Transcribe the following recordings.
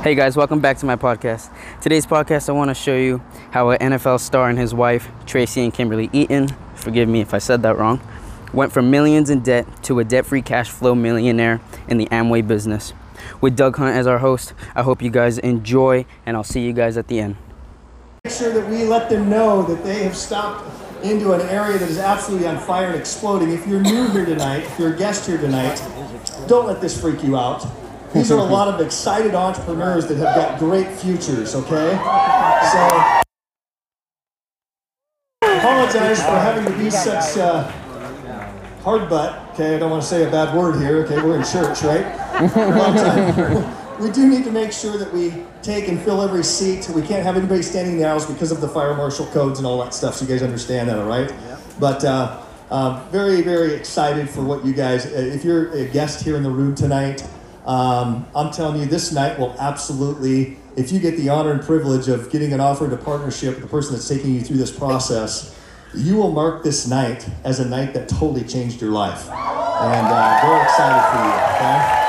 Hey guys, welcome back to my podcast. Today's podcast, I want to show you how an NFL star and his wife, Tracy and Kimberly Eaton, forgive me if I said that wrong, went from millions in debt to a debt free cash flow millionaire in the Amway business. With Doug Hunt as our host, I hope you guys enjoy, and I'll see you guys at the end. Make sure that we let them know that they have stopped into an area that is absolutely on fire and exploding. If you're new here tonight, if you're a guest here tonight, don't let this freak you out. These are a lot of excited entrepreneurs that have got great futures, okay? So, apologize for having to be such uh, hard butt, okay? I don't want to say a bad word here, okay? We're in church, right? Uh, we do need to make sure that we take and fill every seat. We can't have anybody standing in the aisles because of the fire marshal codes and all that stuff, so you guys understand that, all right? But, uh, uh, very, very excited for what you guys, uh, if you're a guest here in the room tonight, um, I'm telling you, this night will absolutely, if you get the honor and privilege of getting an offer to partnership with the person that's taking you through this process, you will mark this night as a night that totally changed your life. And uh, very excited for you, okay?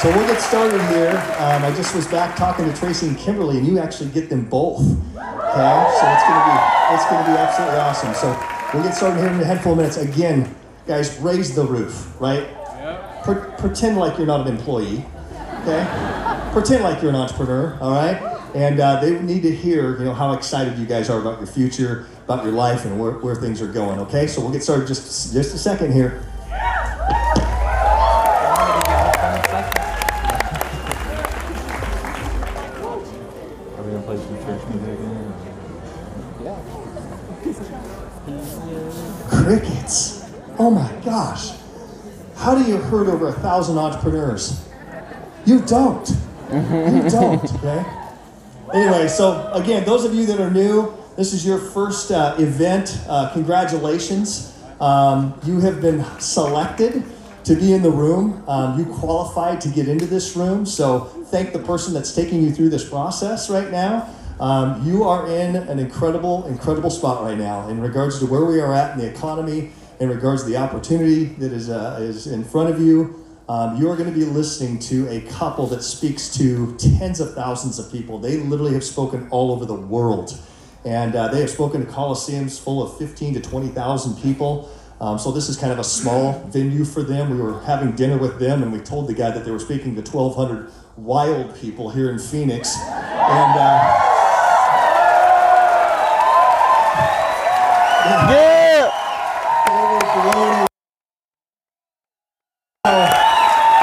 So we'll get started here. Um, I just was back talking to Tracy and Kimberly, and you actually get them both. Okay, so it's gonna be it's gonna be absolutely awesome. So we'll get started here in a handful of minutes. Again, guys, raise the roof, right? Pre- pretend like you're not an employee, okay? pretend like you're an entrepreneur, all right? And uh, they need to hear, you know, how excited you guys are about your future, about your life, and where, where things are going. Okay, so we'll get started just just a second here. Are we gonna play some church music again? Yeah. Crickets. Oh my gosh. How do you herd over a thousand entrepreneurs? You don't. You don't, okay? Anyway, so again, those of you that are new, this is your first uh, event. Uh, congratulations. Um, you have been selected to be in the room. Um, you qualified to get into this room. So thank the person that's taking you through this process right now. Um, you are in an incredible, incredible spot right now in regards to where we are at in the economy, in regards to the opportunity that is, uh, is in front of you. Um, you are going to be listening to a couple that speaks to tens of thousands of people. They literally have spoken all over the world. And uh, they have spoken to coliseums full of 15 to 20,000 people. Um, so this is kind of a small venue for them. We were having dinner with them, and we told the guy that they were speaking to 1,200 wild people here in Phoenix. And uh, Yeah! they were blown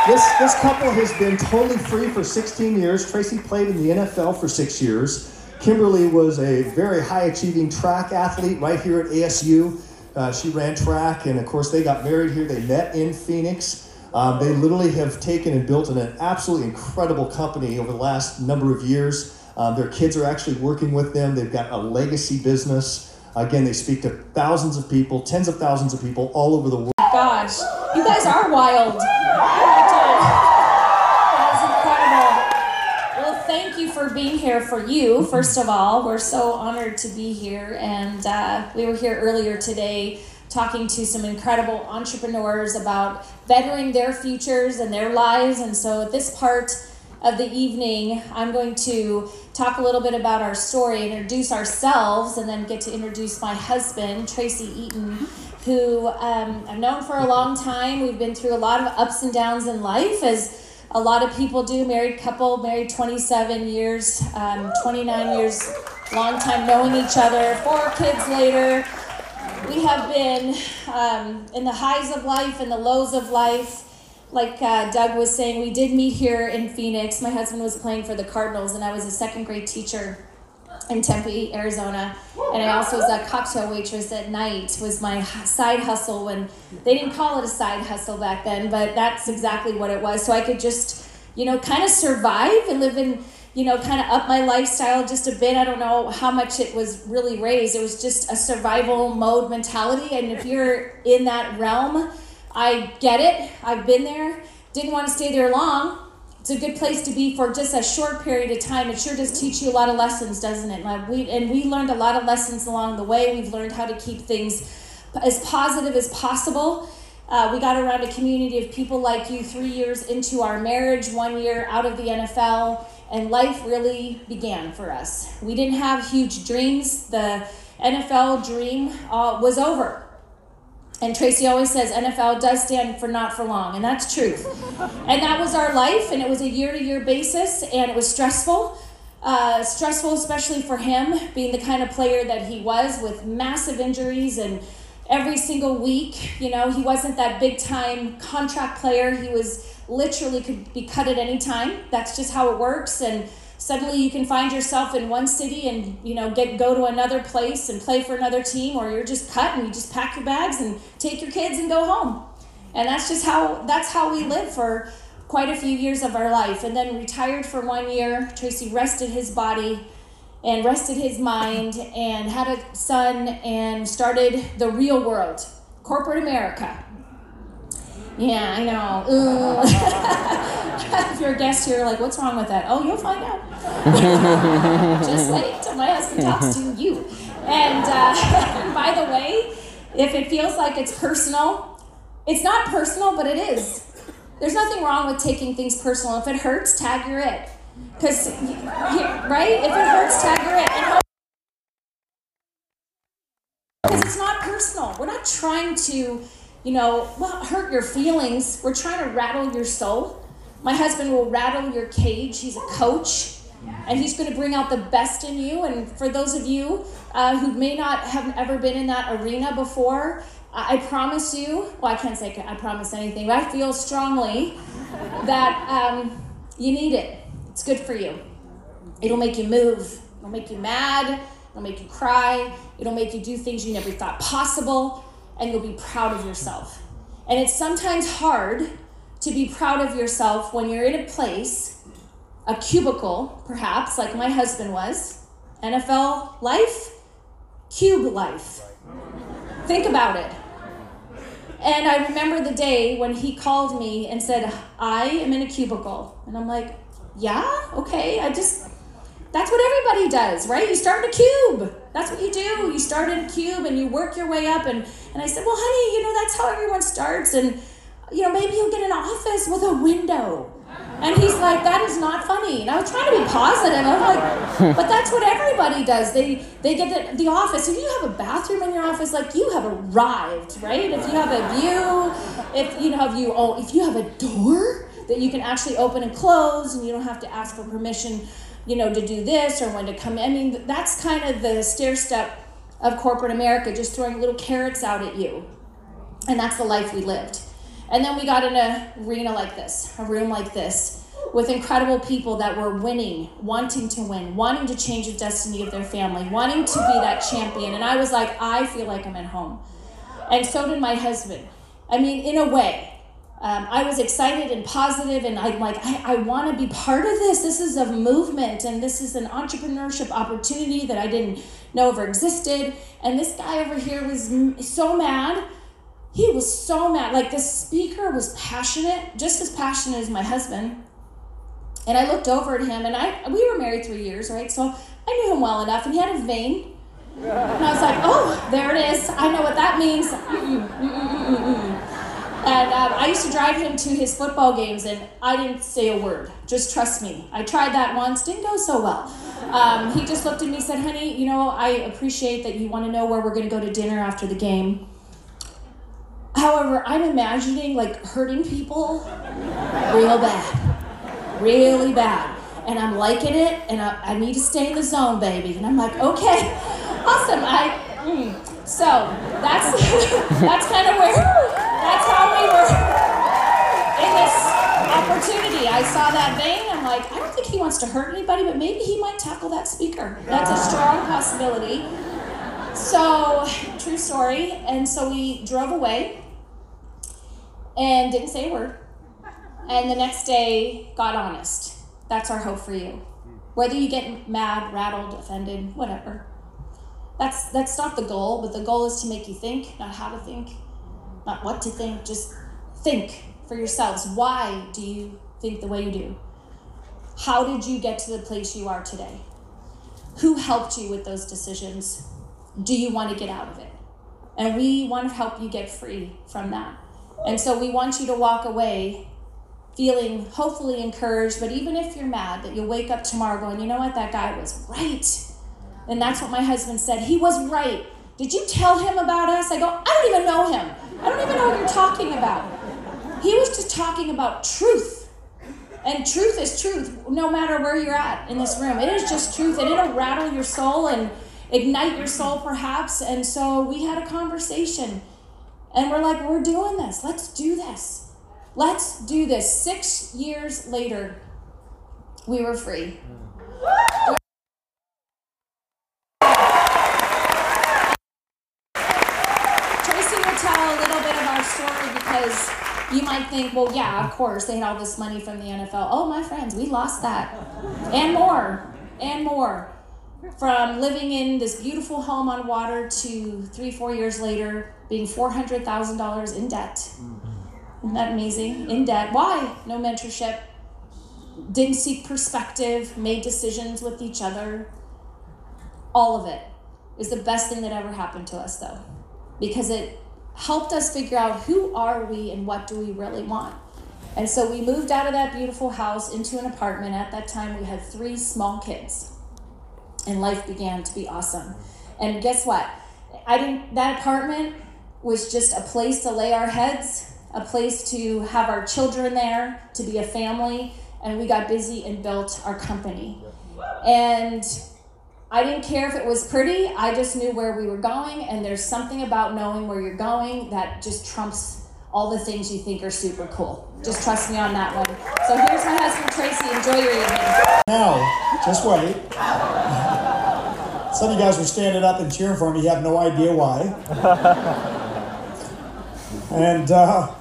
This, this couple has been totally free for 16 years. Tracy played in the NFL for six years. Kimberly was a very high achieving track athlete right here at ASU. Uh, she ran track, and of course, they got married here. They met in Phoenix. Um, they literally have taken and built an, an absolutely incredible company over the last number of years. Um, their kids are actually working with them. They've got a legacy business. Again, they speak to thousands of people, tens of thousands of people all over the world. Gosh, you guys are wild. For being here for you, first of all. We're so honored to be here. And uh, we were here earlier today talking to some incredible entrepreneurs about bettering their futures and their lives. And so at this part of the evening, I'm going to talk a little bit about our story, introduce ourselves, and then get to introduce my husband, Tracy Eaton, who um, I've known for a long time. We've been through a lot of ups and downs in life, as a lot of people do. Married couple, married 27 years, um, 29 years, long time knowing each other, four kids later. We have been um, in the highs of life and the lows of life like uh, Doug was saying, we did meet here in Phoenix. My husband was playing for the Cardinals, and I was a second grade teacher in Tempe, Arizona. And I also was a cocktail waitress at night. Was my side hustle when they didn't call it a side hustle back then, but that's exactly what it was. So I could just, you know, kind of survive and live in, you know, kind of up my lifestyle just a bit. I don't know how much it was really raised. It was just a survival mode mentality. And if you're in that realm, I get it. I've been there. Didn't want to stay there long. It's a good place to be for just a short period of time. It sure does teach you a lot of lessons, doesn't it? Like we and we learned a lot of lessons along the way. We've learned how to keep things as positive as possible. Uh, we got around a community of people like you three years into our marriage, one year out of the NFL, and life really began for us. We didn't have huge dreams. The NFL dream uh, was over. And Tracy always says NFL does stand for not for long, and that's truth. and that was our life, and it was a year to year basis, and it was stressful. Uh, stressful, especially for him, being the kind of player that he was with massive injuries and every single week. You know, he wasn't that big time contract player. He was literally could be cut at any time. That's just how it works. And suddenly you can find yourself in one city and you know get go to another place and play for another team or you're just cut and you just pack your bags and take your kids and go home. And that's just how that's how we live for quite a few years of our life. And then retired for one year tracy rested his body and rested his mind and had a son and started the real world corporate america yeah, I know. if you're a guest here, like, what's wrong with that? Oh, you'll find out. Just wait till my husband talks to you. And uh, by the way, if it feels like it's personal, it's not personal, but it is. There's nothing wrong with taking things personal. If it hurts, tag your it. Because, right? If it hurts, tag your it. Because it's not personal. We're not trying to you know, well, hurt your feelings. We're trying to rattle your soul. My husband will rattle your cage. He's a coach, and he's going to bring out the best in you. And for those of you uh, who may not have ever been in that arena before, I promise you, well, I can't say I promise anything, but I feel strongly that um, you need it. It's good for you. It'll make you move, it'll make you mad, it'll make you cry, it'll make you do things you never thought possible and you'll be proud of yourself. And it's sometimes hard to be proud of yourself when you're in a place, a cubicle, perhaps, like my husband was, NFL life, cube life. Think about it. And I remember the day when he called me and said, I am in a cubicle. And I'm like, yeah, okay. I just, that's what everybody does, right? You start in a cube. That's what you do. You start in a cube and you work your way up. And, and I said, Well, honey, you know, that's how everyone starts. And, you know, maybe you'll get an office with a window. And he's like, that is not funny. And I was trying to be positive. I was like, but that's what everybody does. They they get the, the office. If you have a bathroom in your office, like you have arrived, right? If you have a view, if you have you oh, if you have a door that you can actually open and close, and you don't have to ask for permission you know, to do this or when to come. I mean, that's kind of the stair step of corporate America, just throwing little carrots out at you. And that's the life we lived. And then we got in a arena like this, a room like this, with incredible people that were winning, wanting to win, wanting to change the destiny of their family, wanting to be that champion. And I was like, I feel like I'm at home. And so did my husband. I mean, in a way, um, I was excited and positive, and I'm like, I, I want to be part of this. This is a movement, and this is an entrepreneurship opportunity that I didn't know ever existed. And this guy over here was so mad. He was so mad. Like the speaker was passionate, just as passionate as my husband. And I looked over at him, and I we were married three years, right? So I knew him well enough, and he had a vein. And I was like, oh, there it is. I know what that means. Mm-mm, mm-mm, and um, I used to drive him to his football games, and I didn't say a word. Just trust me. I tried that once, didn't go so well. Um, he just looked at me and said, Honey, you know, I appreciate that you want to know where we're going to go to dinner after the game. However, I'm imagining like hurting people real bad, really bad. And I'm liking it, and I, I need to stay in the zone, baby. And I'm like, okay, awesome. I, mm. So that's that's kind of where that's how we were in this opportunity. I saw that vein. I'm like, I don't think he wants to hurt anybody, but maybe he might tackle that speaker. That's a strong possibility. So, true story. And so we drove away and didn't say a word. And the next day, got honest. That's our hope for you. Whether you get mad, rattled, offended, whatever. That's that's not the goal, but the goal is to make you think, not how to think not what to think, just think for yourselves. Why do you think the way you do? How did you get to the place you are today? Who helped you with those decisions? Do you want to get out of it? And we want to help you get free from that. And so we want you to walk away feeling hopefully encouraged, but even if you're mad, that you'll wake up tomorrow going, you know what, that guy was right. And that's what my husband said. He was right. Did you tell him about us? I go, I don't even know him. I don't even know what you're talking about. He was just talking about truth. And truth is truth, no matter where you're at in this room. It is just truth, and it'll rattle your soul and ignite your soul, perhaps. And so we had a conversation, and we're like, we're doing this. Let's do this. Let's do this. Six years later, we were free. Tracy will tell a little bit of our story because you might think, well, yeah, of course, they had all this money from the NFL. Oh, my friends, we lost that. And more. And more. From living in this beautiful home on water to three, four years later being $400,000 in debt. Isn't that amazing? In debt. Why? No mentorship. Didn't seek perspective, made decisions with each other. All of it is the best thing that ever happened to us, though, because it helped us figure out who are we and what do we really want. And so we moved out of that beautiful house into an apartment. At that time, we had three small kids, and life began to be awesome. And guess what? I didn't. That apartment was just a place to lay our heads, a place to have our children there, to be a family, and we got busy and built our company. And I didn't care if it was pretty, I just knew where we were going, and there's something about knowing where you're going that just trumps all the things you think are super cool. Just trust me on that one. So here's my husband Tracy. Enjoy your evening. Now, just wait. Some of you guys were standing up and cheering for me. You have no idea why. And uh,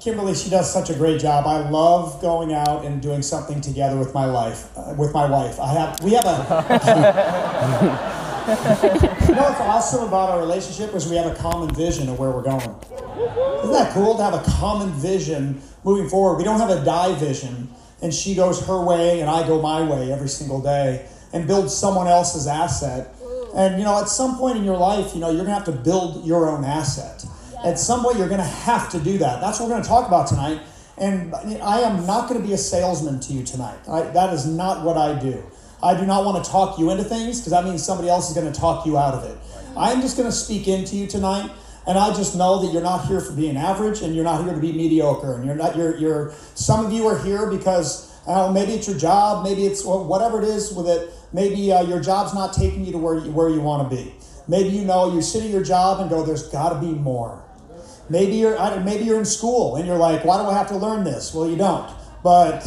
Kimberly, she does such a great job. I love going out and doing something together with my life, uh, with my wife. I have, we have a. you know what's awesome about our relationship is we have a common vision of where we're going. Isn't that cool to have a common vision moving forward? We don't have a die vision, and she goes her way and I go my way every single day and build someone else's asset. And you know, at some point in your life, you know, you're gonna have to build your own asset. At some way, you're gonna have to do that. That's what we're gonna talk about tonight. And I am not gonna be a salesman to you tonight. I, that is not what I do. I do not want to talk you into things because that means somebody else is going to talk you out of it. I'm just going to speak into you tonight, and I just know that you're not here for being average, and you're not here to be mediocre, and you're not. You're. You're. Some of you are here because uh, maybe it's your job, maybe it's whatever it is with it. Maybe uh, your job's not taking you to where you, where you want to be. Maybe you know you sit at your job and go, "There's got to be more." Maybe you're. Maybe you're in school and you're like, "Why do I have to learn this?" Well, you don't, but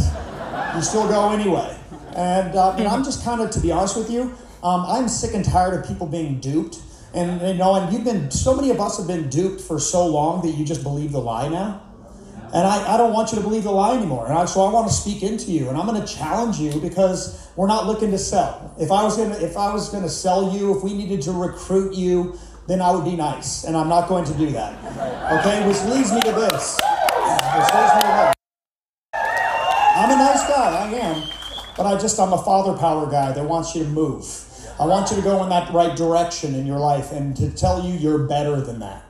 you still go anyway. And uh, know, I'm just kind of, to be honest with you, um, I'm sick and tired of people being duped. And you know, and you've been, so many of us have been duped for so long that you just believe the lie now. And I, I don't want you to believe the lie anymore. And I, so I want to speak into you, and I'm going to challenge you because we're not looking to sell. If I was going to, if I was going to sell you, if we needed to recruit you, then I would be nice, and I'm not going to do that. Okay, which leads me to this. Which leads me to this. I'm a nice guy, I am, but I just I'm a father power guy that wants you to move. I want you to go in that right direction in your life and to tell you you're better than that.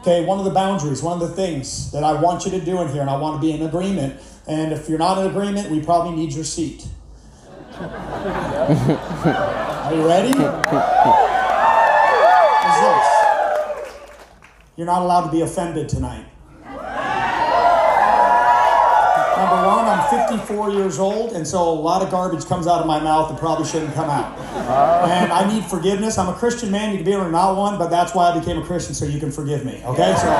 Okay, one of the boundaries, one of the things that I want you to do in here, and I want to be in agreement. And if you're not in agreement, we probably need your seat. Are you ready? Is this? You're not allowed to be offended tonight. Number one, I'm 54 years old, and so a lot of garbage comes out of my mouth that probably shouldn't come out. And I need forgiveness. I'm a Christian man. You can be to not one, but that's why I became a Christian, so you can forgive me. Okay? So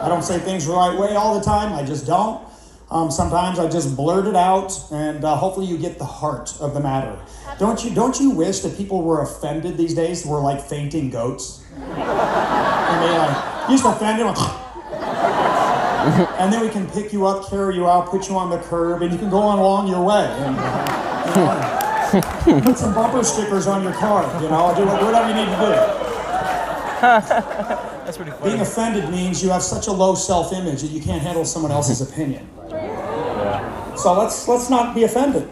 I don't say things the right way all the time. I just don't. Um, sometimes I just blurt it out, and uh, hopefully you get the heart of the matter. Don't you? Don't you wish that people were offended these days? Were like fainting goats, and they like you just offended them. and then we can pick you up, carry you out, put you on the curb, and you can go on along your way. And, you know, put some bumper stickers on your car. You know, do whatever you need to do. That's pretty funny. Being offended means you have such a low self-image that you can't handle someone else's opinion. So let's let's not be offended.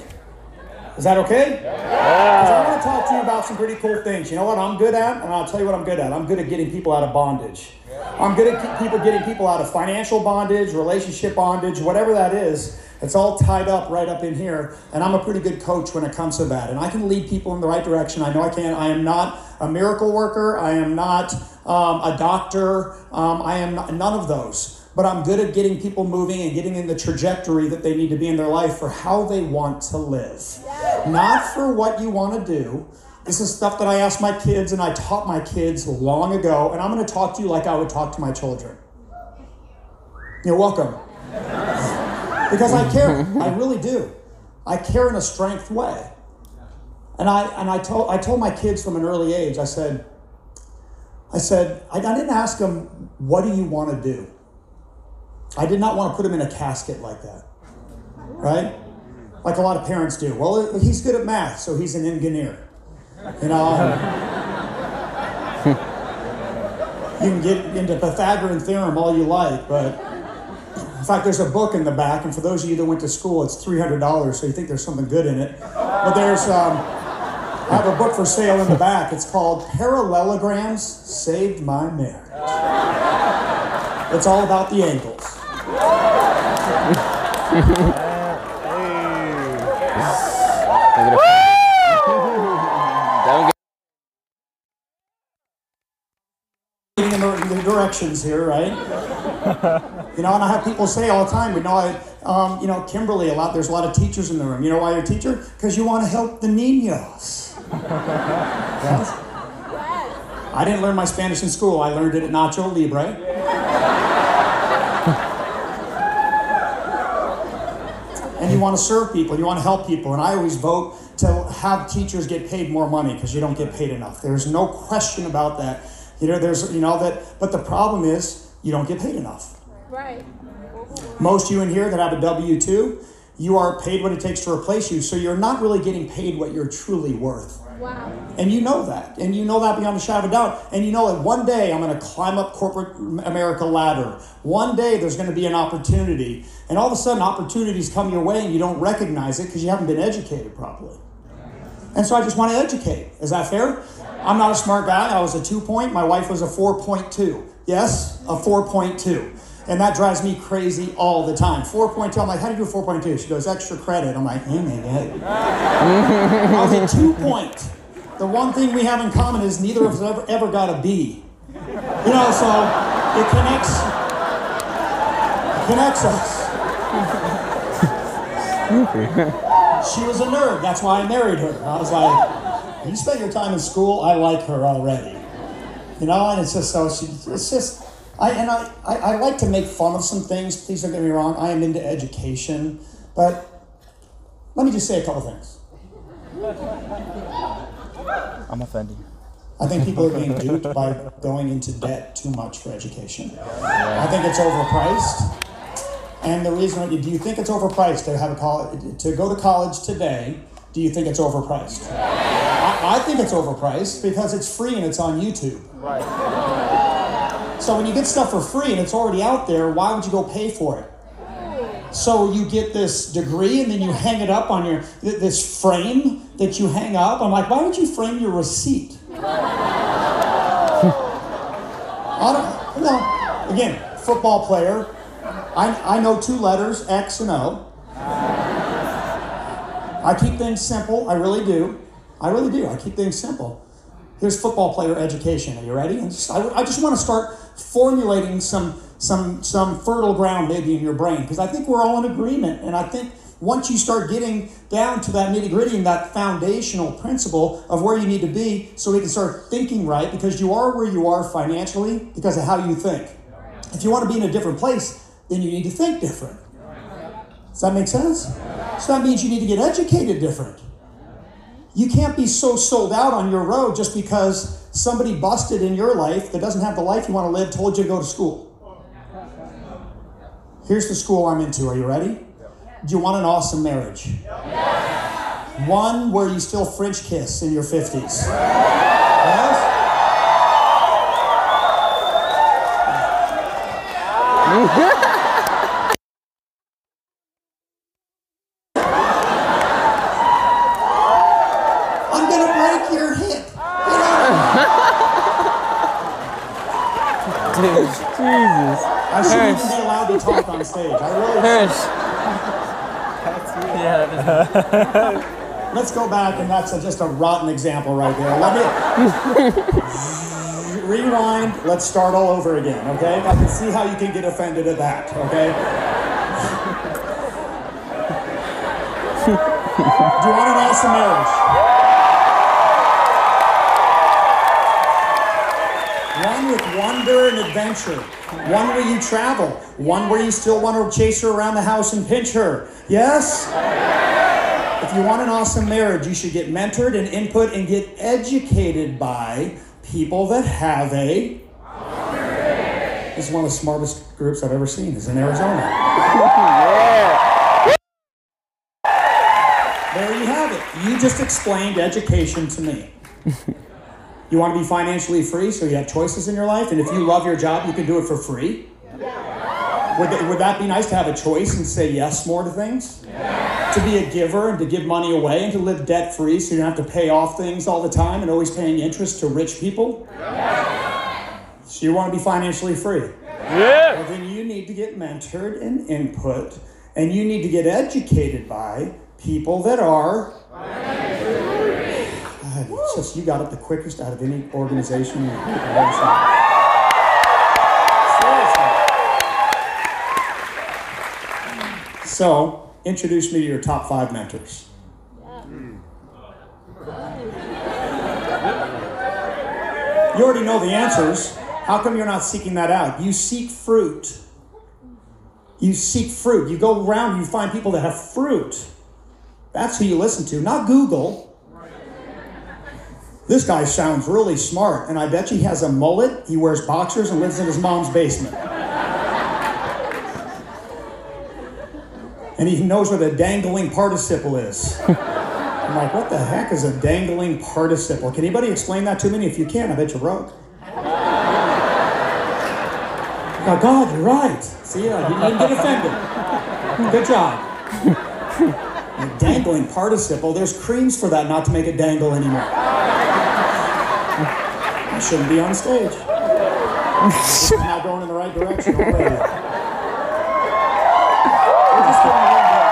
Is that okay? Because I want to talk to you about some pretty cool things. You know what I'm good at? And I'll tell you what I'm good at. I'm good at getting people out of bondage. I'm good at people getting people out of financial bondage, relationship bondage, whatever that is. It's all tied up right up in here. And I'm a pretty good coach when it comes to that. And I can lead people in the right direction. I know I can. I am not a miracle worker. I am not um, a doctor. Um, I am not, none of those but I'm good at getting people moving and getting in the trajectory that they need to be in their life for how they want to live. Not for what you want to do. This is stuff that I asked my kids and I taught my kids long ago, and I'm going to talk to you like I would talk to my children. You're welcome. because I care. I really do. I care in a strength way. And I and I told I told my kids from an early age, I said, I said, I, I didn't ask them, what do you want to do? I did not want to put him in a casket like that, right? Like a lot of parents do. Well, he's good at math, so he's an engineer. You know, you can get into Pythagorean theorem all you like, but in fact, there's a book in the back, and for those of you that went to school, it's $300, so you think there's something good in it. But there's, um, I have a book for sale in the back. It's called Parallelograms Saved My Marriage. It's all about the angles. In the, the directions here, right? you know, and I have people say all the time, you know, I, um, you know, Kimberly, a lot. There's a lot of teachers in the room. You know why you're a teacher? Because you want to help the niños. yes? I didn't learn my Spanish in school. I learned it at Nacho Libre. and you want to serve people, you want to help people. And I always vote to have teachers get paid more money because you don't get paid enough. There's no question about that. You know, there's you know that, but the problem is you don't get paid enough. Right. Most of you in here that have a W two, you are paid what it takes to replace you, so you're not really getting paid what you're truly worth. Wow. And you know that. And you know that beyond a shadow of a doubt. And you know that one day I'm going to climb up corporate America ladder. One day there's going to be an opportunity. And all of a sudden opportunities come your way and you don't recognize it because you haven't been educated properly. And so I just want to educate. Is that fair? I'm not a smart guy. I was a two point. My wife was a 4.2. Yes, a 4.2. And that drives me crazy all the time. 4.2. I'm like, how do you do 4.2? She goes, extra credit. I'm like, oh my God. I was a two point. The one thing we have in common is neither of us ever, ever got a B. You know, so it connects connects us. she was a nerd. That's why I married her. I was like, you spent your time in school. I like her already. You know, and it's just so she. It's just. I, and I, I, I like to make fun of some things. Please don't get me wrong. I am into education. But let me just say a couple things. I'm offended. I think people are being duped by going into debt too much for education. I think it's overpriced. And the reason, why do you think it's overpriced to have a college, to go to college today? Do you think it's overpriced? I, I think it's overpriced because it's free and it's on YouTube. So when you get stuff for free and it's already out there, why would you go pay for it? So you get this degree and then you hang it up on your this frame that you hang up. I'm like, why would you frame your receipt? Don't, no. Again, football player. I, I know two letters, X and O. I keep things simple. I really do. I really do. I keep things simple. Here's football player education. Are you ready? Just, I, I just want to start formulating some some some fertile ground maybe in your brain because I think we're all in agreement. And I think once you start getting down to that nitty gritty and that foundational principle of where you need to be, so we can start thinking right because you are where you are financially because of how you think. If you want to be in a different place, then you need to think different. Does that make sense? So that means you need to get educated different. You can't be so sold out on your road just because somebody busted in your life that doesn't have the life you want to live told you to go to school. Here's the school I'm into. Are you ready? Do you want an awesome marriage? One where you still French kiss in your 50s. Yes? on stage. I really. Hirsch. Yeah, that is Let's go back, and that's a, just a rotten example right there. Let me rewind. Let's start all over again, okay? I can see how you can get offended at that, okay? Do you want an awesome marriage? One with wonder and adventure. One where you travel. One where you still want to chase her around the house and pinch her. Yes? If you want an awesome marriage, you should get mentored and input and get educated by people that have a. This is one of the smartest groups I've ever seen. Is in Arizona. There you have it. You just explained education to me. You want to be financially free so you have choices in your life, and if you love your job, you can do it for free. Would, that- would that be nice to have a choice and say yes more to things? To be a giver and to give money away and to live debt free so you don't have to pay off things all the time and always paying interest to rich people? So you want to be financially free? Well, then you need to get mentored and input, and you need to get educated by people that are. God, it's just you got it the quickest out of any organization. I've ever seen. So, introduce me to your top five mentors. You already know the answers. How come you're not seeking that out? You seek fruit. You seek fruit. You go around, you find people that have fruit. That's who you listen to, not Google. This guy sounds really smart, and I bet you he has a mullet, he wears boxers, and lives in his mom's basement. And he knows what a dangling participle is. I'm like, what the heck is a dangling participle? Can anybody explain that to me? If you can, I bet you're broke. Oh, God, you're right. See, you didn't even get offended. Good job. A dangling participle, there's creams for that not to make it dangle anymore. I shouldn't be on stage. this is not going in the right direction already. We're just getting a little bit-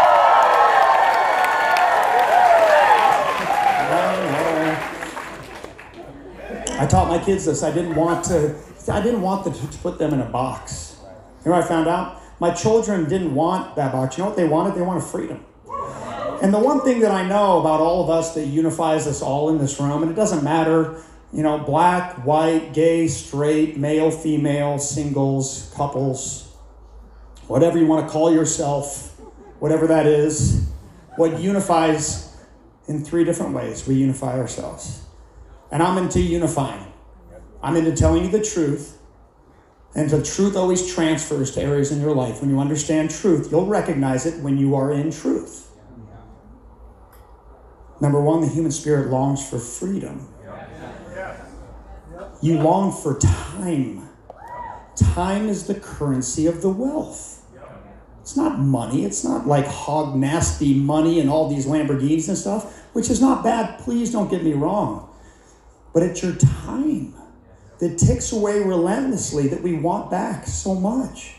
I taught my kids this. I didn't want to. I didn't want to, to put them in a box. You know I found out? My children didn't want that box. You know what they wanted? They wanted freedom. And the one thing that I know about all of us that unifies us all in this room, and it doesn't matter, you know, black, white, gay, straight, male, female, singles, couples, whatever you want to call yourself, whatever that is, what unifies in three different ways we unify ourselves. And I'm into unifying. I'm into telling you the truth. And the truth always transfers to areas in your life. When you understand truth, you'll recognize it when you are in truth. Number one, the human spirit longs for freedom. You long for time. Time is the currency of the wealth. It's not money. It's not like hog nasty money and all these Lamborghinis and stuff, which is not bad. Please don't get me wrong. But it's your time that ticks away relentlessly that we want back so much.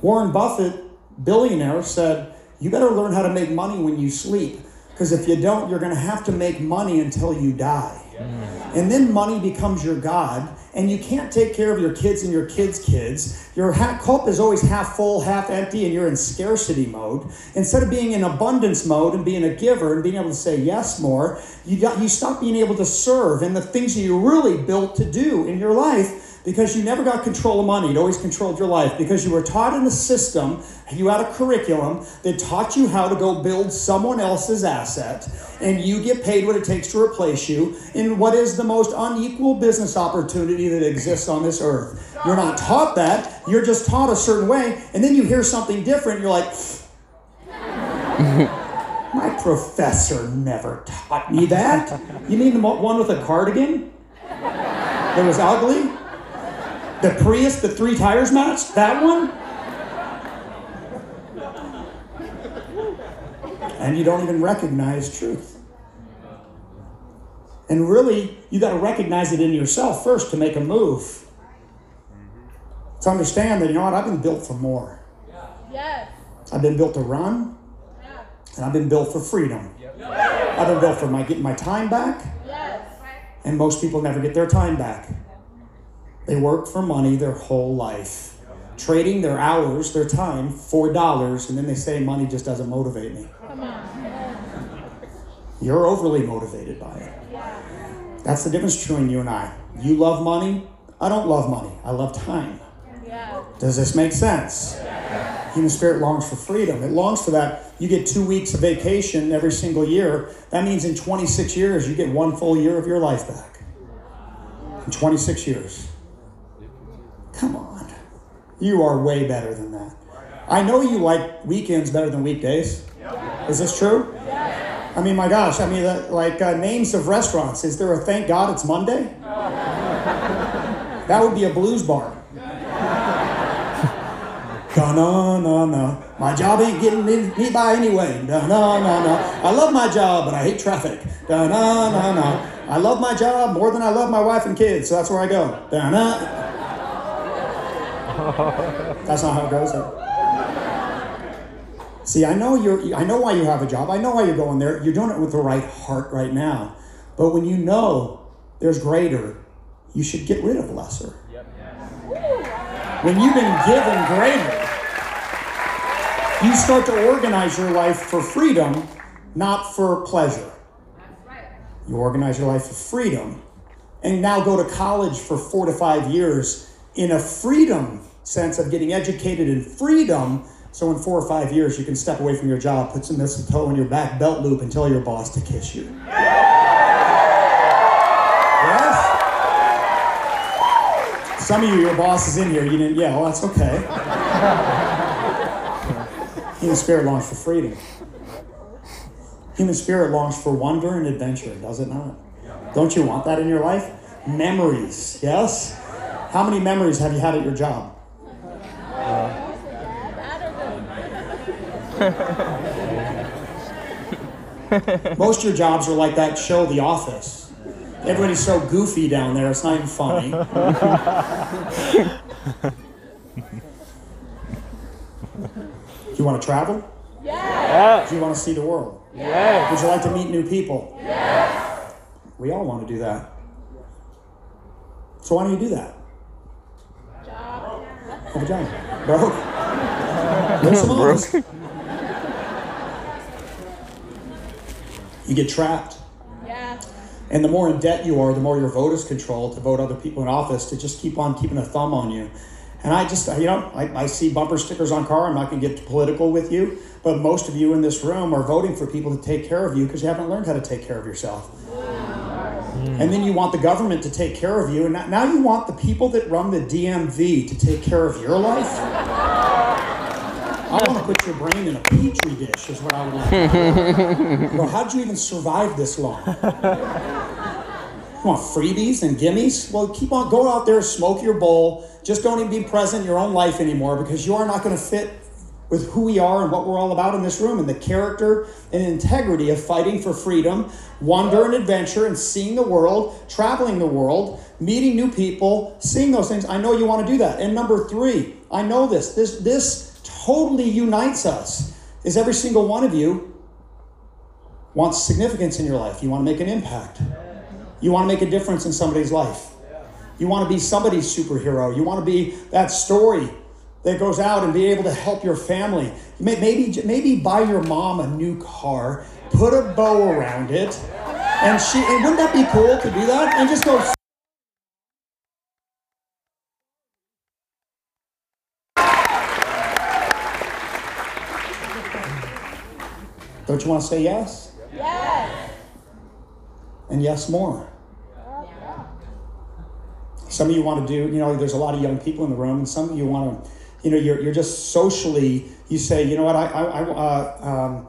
Warren Buffett, billionaire, said, You better learn how to make money when you sleep. Because if you don't, you're going to have to make money until you die. And then money becomes your God, and you can't take care of your kids and your kids' kids. Your ha- cup is always half full, half empty, and you're in scarcity mode. Instead of being in abundance mode and being a giver and being able to say yes more, you, got, you stop being able to serve and the things that you're really built to do in your life because you never got control of money. It always controlled your life because you were taught in a system, you had a curriculum that taught you how to go build someone else's asset, and you get paid what it takes to replace you in what is the most unequal business opportunity that exists on this earth. You're not taught that, you're just taught a certain way, and then you hear something different, you're like, my professor never taught me that. You mean the one with a cardigan that was ugly? The Prius, the three tires matched? That one? And you don't even recognize truth. And really, you got to recognize it in yourself first to make a move. To understand that, you know what, I've been built for more. Yes. I've been built to run, and I've been built for freedom. I've been built for my getting my time back, and most people never get their time back. They work for money their whole life, trading their hours, their time for dollars, and then they say money just doesn't motivate me. You're overly motivated by it. That's the difference between you and I. You love money. I don't love money. I love time. Does this make sense? Human spirit longs for freedom. It longs for that. You get two weeks of vacation every single year. That means in 26 years, you get one full year of your life back. In 26 years. Come on. You are way better than that. I know you like weekends better than weekdays. Is this true? I mean, my gosh, I mean, uh, like uh, names of restaurants. Is there a thank God it's Monday? That would be a blues bar. Da na na na. My job ain't getting me, me by anyway. Da na na na. I love my job, but I hate traffic. Da na na na. I love my job more than I love my wife and kids, so that's where I go. Da na. That's not how it goes. See, I know you're. I know why you have a job. I know why you're going there. You're doing it with the right heart right now. But when you know there's greater, you should get rid of lesser. When you've been given greater, you start to organize your life for freedom, not for pleasure. You organize your life for freedom, and now go to college for four to five years in a freedom sense of getting educated in freedom. So in four or five years, you can step away from your job, put some mistletoe in your back belt loop, and tell your boss to kiss you. Yes? Some of you, your boss is in here. You didn't. Yeah, well, that's okay. Human spirit longs for freedom. Human spirit longs for wonder and adventure, does it not? Don't you want that in your life? Memories, yes? How many memories have you had at your job? Most of your jobs are like that show, The Office. Everybody's so goofy down there, it's not even funny. Do you want to travel? Yeah. Do you want to see the world? Yeah. Would you like to meet new people? Yes. We all want to do that. So why don't you do that? Job. Have a job. Broke. Get some honest. You get trapped. Yeah. And the more in debt you are, the more your vote is controlled to vote other people in office to just keep on keeping a thumb on you. And I just, you know, I, I see bumper stickers on car. I'm not going to get political with you, but most of you in this room are voting for people to take care of you because you haven't learned how to take care of yourself. And then you want the government to take care of you, and now- now you want the people that run the DMV to take care of your life. I want to put your brain in a petri dish, is what I would like. You know, how'd you even survive this long? You want freebies and gimmies? Well, keep on, go out there, smoke your bowl. Just don't even be present in your own life anymore because you are not going to fit with who we are and what we're all about in this room and the character and integrity of fighting for freedom, wonder and adventure, and seeing the world, traveling the world, meeting new people, seeing those things. I know you want to do that. And number three, I know this. This this totally unites us. Is every single one of you wants significance in your life. You want to make an impact. You want to make a difference in somebody's life. You want to be somebody's superhero. You want to be that story that goes out and be able to help your family. Maybe, maybe buy your mom a new car, put a bow around it, and she. And wouldn't that be cool to do that? And just go. Don't you want to say yes? Yes. And yes, more. Some of you want to do, you know, there's a lot of young people in the room, and some of you want to, you know, you're, you're just socially, you say, you know what, I, I, I, uh, um,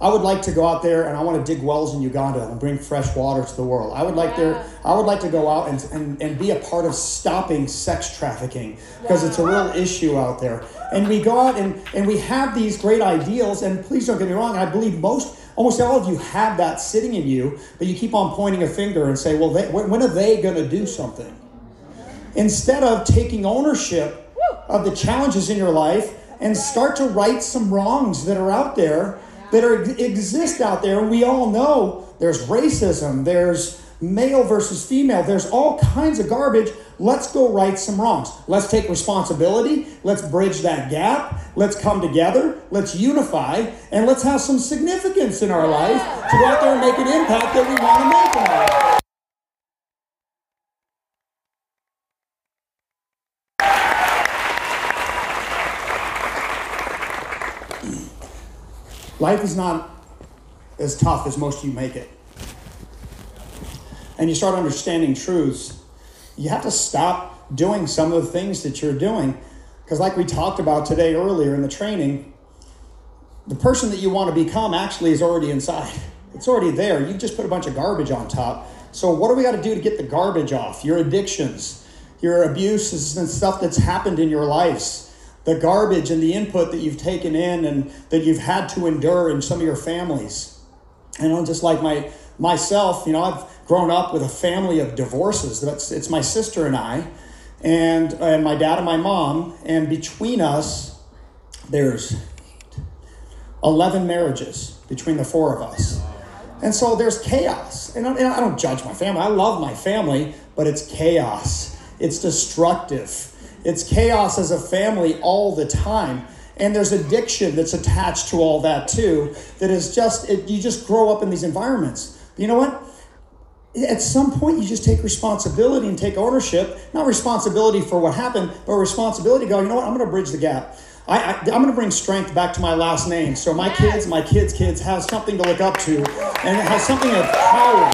I would like to go out there and I want to dig wells in Uganda and bring fresh water to the world. I would like there, I would like to go out and, and, and be a part of stopping sex trafficking because it's a real issue out there. And we go out and, and we have these great ideals, and please don't get me wrong, I believe most, almost all of you have that sitting in you, but you keep on pointing a finger and say, well, they, when when are they going to do something? instead of taking ownership of the challenges in your life and start to right some wrongs that are out there that are exist out there. And we all know there's racism, there's male versus female, there's all kinds of garbage. Let's go right some wrongs. Let's take responsibility. Let's bridge that gap. Let's come together. Let's unify. And let's have some significance in our life to go out there and make an impact that we want to make in our life. Life is not as tough as most of you make it. And you start understanding truths. You have to stop doing some of the things that you're doing. Because, like we talked about today earlier in the training, the person that you want to become actually is already inside. It's already there. You just put a bunch of garbage on top. So, what do we got to do to get the garbage off? Your addictions, your abuses, and stuff that's happened in your lives the garbage and the input that you've taken in and that you've had to endure in some of your families. You know, just like my myself, you know, I've grown up with a family of divorces. That's it's my sister and I, and and my dad and my mom, and between us, there's eleven marriages between the four of us. And so there's chaos. And I, and I don't judge my family. I love my family, but it's chaos. It's destructive it's chaos as a family all the time. And there's addiction that's attached to all that too. That is just, it, you just grow up in these environments. You know what? At some point, you just take responsibility and take ownership. Not responsibility for what happened, but responsibility go, you know what? I'm going to bridge the gap. I, am going to bring strength back to my last name. So my kids, my kids' kids have something to look up to and it has something of power.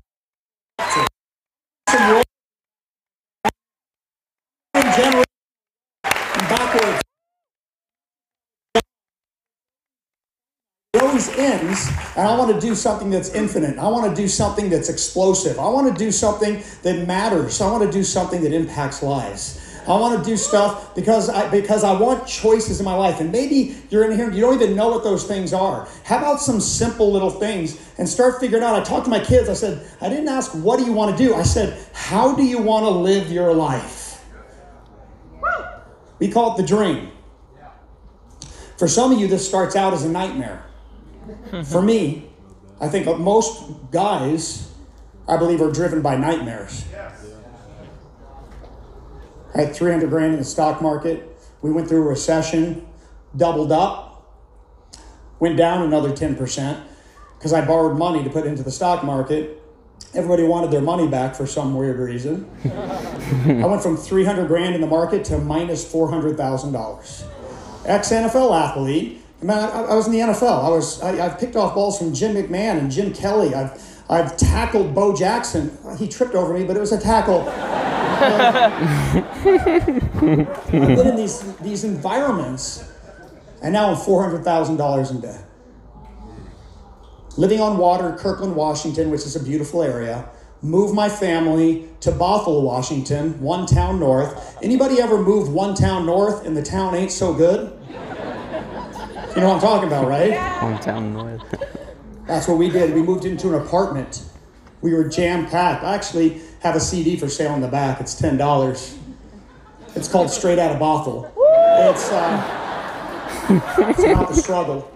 Ends, and I want to do something that's infinite. I want to do something that's explosive. I want to do something that matters. I want to do something that impacts lives. I want to do stuff because I because I want choices in my life. And maybe you're in here and you don't even know what those things are. How about some simple little things and start figuring out? I talked to my kids. I said, I didn't ask what do you want to do. I said, how do you want to live your life? We call it the dream. For some of you, this starts out as a nightmare. For me, I think most guys, I believe, are driven by nightmares. I had 300 grand in the stock market. We went through a recession, doubled up, went down another 10% because I borrowed money to put into the stock market Everybody wanted their money back for some weird reason. I went from 300 grand in the market to minus $400,000. Ex NFL athlete. Man, I, I, was in the NFL. I was. I, have picked off balls from Jim McMahon and Jim Kelly. I've I've tackled Bo Jackson. He tripped over me, but it was a tackle. I've been in these these environments, and now I'm four hundred thousand dollars in debt living on water, Kirkland, Washington, which is a beautiful area. Move my family to Bothell, Washington, one town north. Anybody ever moved one town north and the town ain't so good? You know what I'm talking about, right? One town north. That's what we did. We moved into an apartment. We were jam packed. I actually have a CD for sale in the back. It's ten dollars. It's called Straight Out of Bothell. It's uh, it's about the struggle.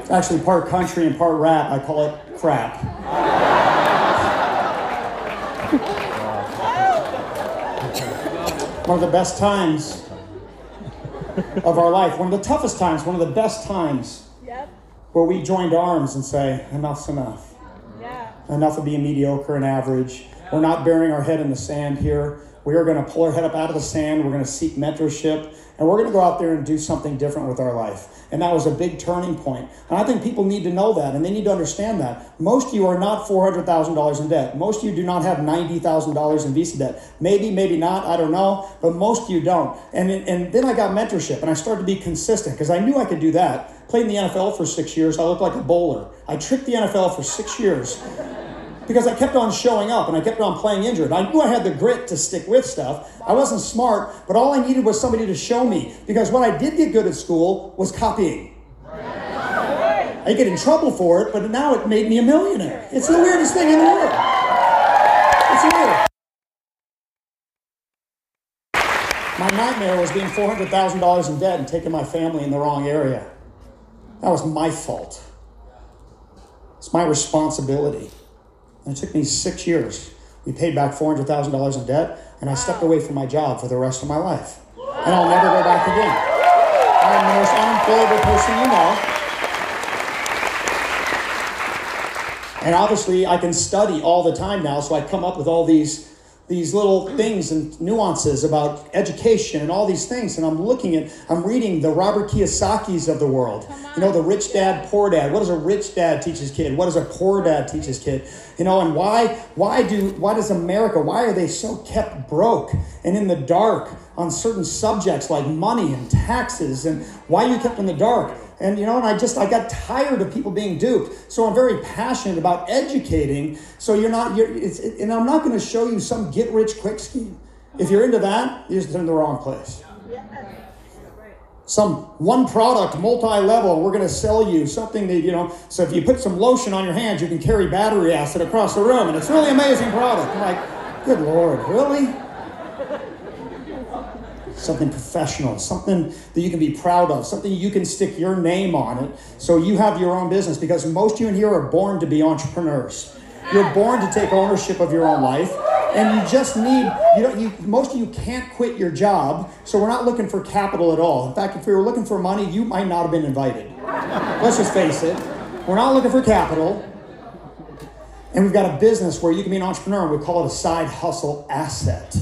it's actually part country and part rap. I call it crap. one of the best times of our life, one of the toughest times, one of the best times yep. where we joined arms and say, enough's enough. Yeah. Enough of being mediocre and average. We're not burying our head in the sand here. We are going to pull our head up out of the sand. We're going to seek mentorship. And we're going to go out there and do something different with our life. And that was a big turning point. And I think people need to know that and they need to understand that. Most of you are not $400,000 in debt. Most of you do not have $90,000 in Visa debt. Maybe, maybe not, I don't know, but most of you don't. And, and then I got mentorship and I started to be consistent because I knew I could do that. Played in the NFL for six years. I looked like a bowler. I tricked the NFL for six years because I kept on showing up and I kept on playing injured. I knew I had the grit to stick with stuff. I wasn't smart, but all I needed was somebody to show me because what I did get good at school was copying. I get in trouble for it, but now it made me a millionaire. It's the weirdest thing in the world. It's weird. My nightmare was being $400,000 in debt and taking my family in the wrong area. That was my fault. It's my responsibility. And it took me six years. We paid back $400,000 in debt, and I stepped away from my job for the rest of my life. And I'll never go back again. I'm the most unemployable person you know. And obviously, I can study all the time now, so I come up with all these these little things and nuances about education and all these things. And I'm looking at, I'm reading the Robert Kiyosaki's of the world. You know, the rich dad, poor dad. What does a rich dad teach his kid? What does a poor dad teach his kid? You know, and why, why do, why does America, why are they so kept broke and in the dark on certain subjects like money and taxes? And why are you kept in the dark? And you know, and I just I got tired of people being duped. So I'm very passionate about educating. So you're not you're it's and I'm not going to show you some get rich quick scheme. If you're into that, you're just in the wrong place. Some one product, multi-level, we're going to sell you something that, you know, so if you put some lotion on your hands, you can carry battery acid across the room. And it's really amazing product. I'm like, good Lord, really? Something professional, something that you can be proud of, something you can stick your name on it. So you have your own business because most of you in here are born to be entrepreneurs. You're born to take ownership of your own life and you just need you know you most of you can't quit your job so we're not looking for capital at all. In fact if we were looking for money you might not have been invited. Let's just face it. We're not looking for capital and we've got a business where you can be an entrepreneur and we call it a side hustle asset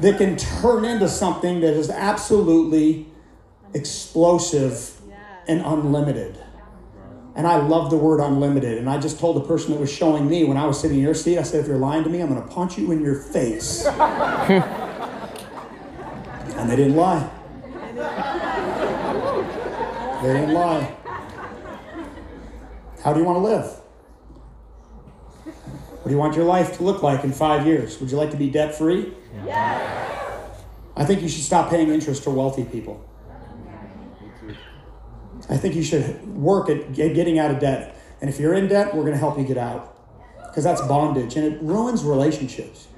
that can turn into something that is absolutely explosive and unlimited. And I love the word unlimited. And I just told the person that was showing me when I was sitting in your seat, I said, if you're lying to me, I'm going to punch you in your face. and they didn't lie. They didn't lie. How do you want to live? What do you want your life to look like in five years? Would you like to be debt free? I think you should stop paying interest to wealthy people. I think you should work at getting out of debt. And if you're in debt, we're going to help you get out. Because that's bondage and it ruins relationships.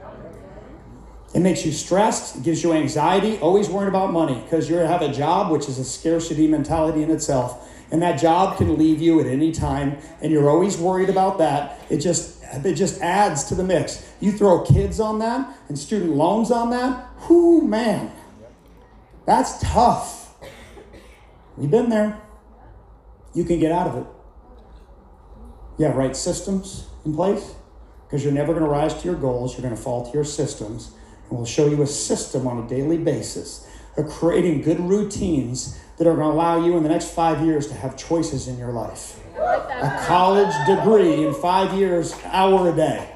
It makes you stressed, gives you anxiety, always worrying about money because you have a job which is a scarcity mentality in itself. And that job can leave you at any time, and you're always worried about that. It just it just adds to the mix. You throw kids on that and student loans on that, whoo, man, that's tough. You've been there. You can get out of it. You have right systems in place because you're never going to rise to your goals. You're going to fall to your systems. And we'll show you a system on a daily basis of creating good routines that are going to allow you in the next five years to have choices in your life a college degree in five years, hour a day.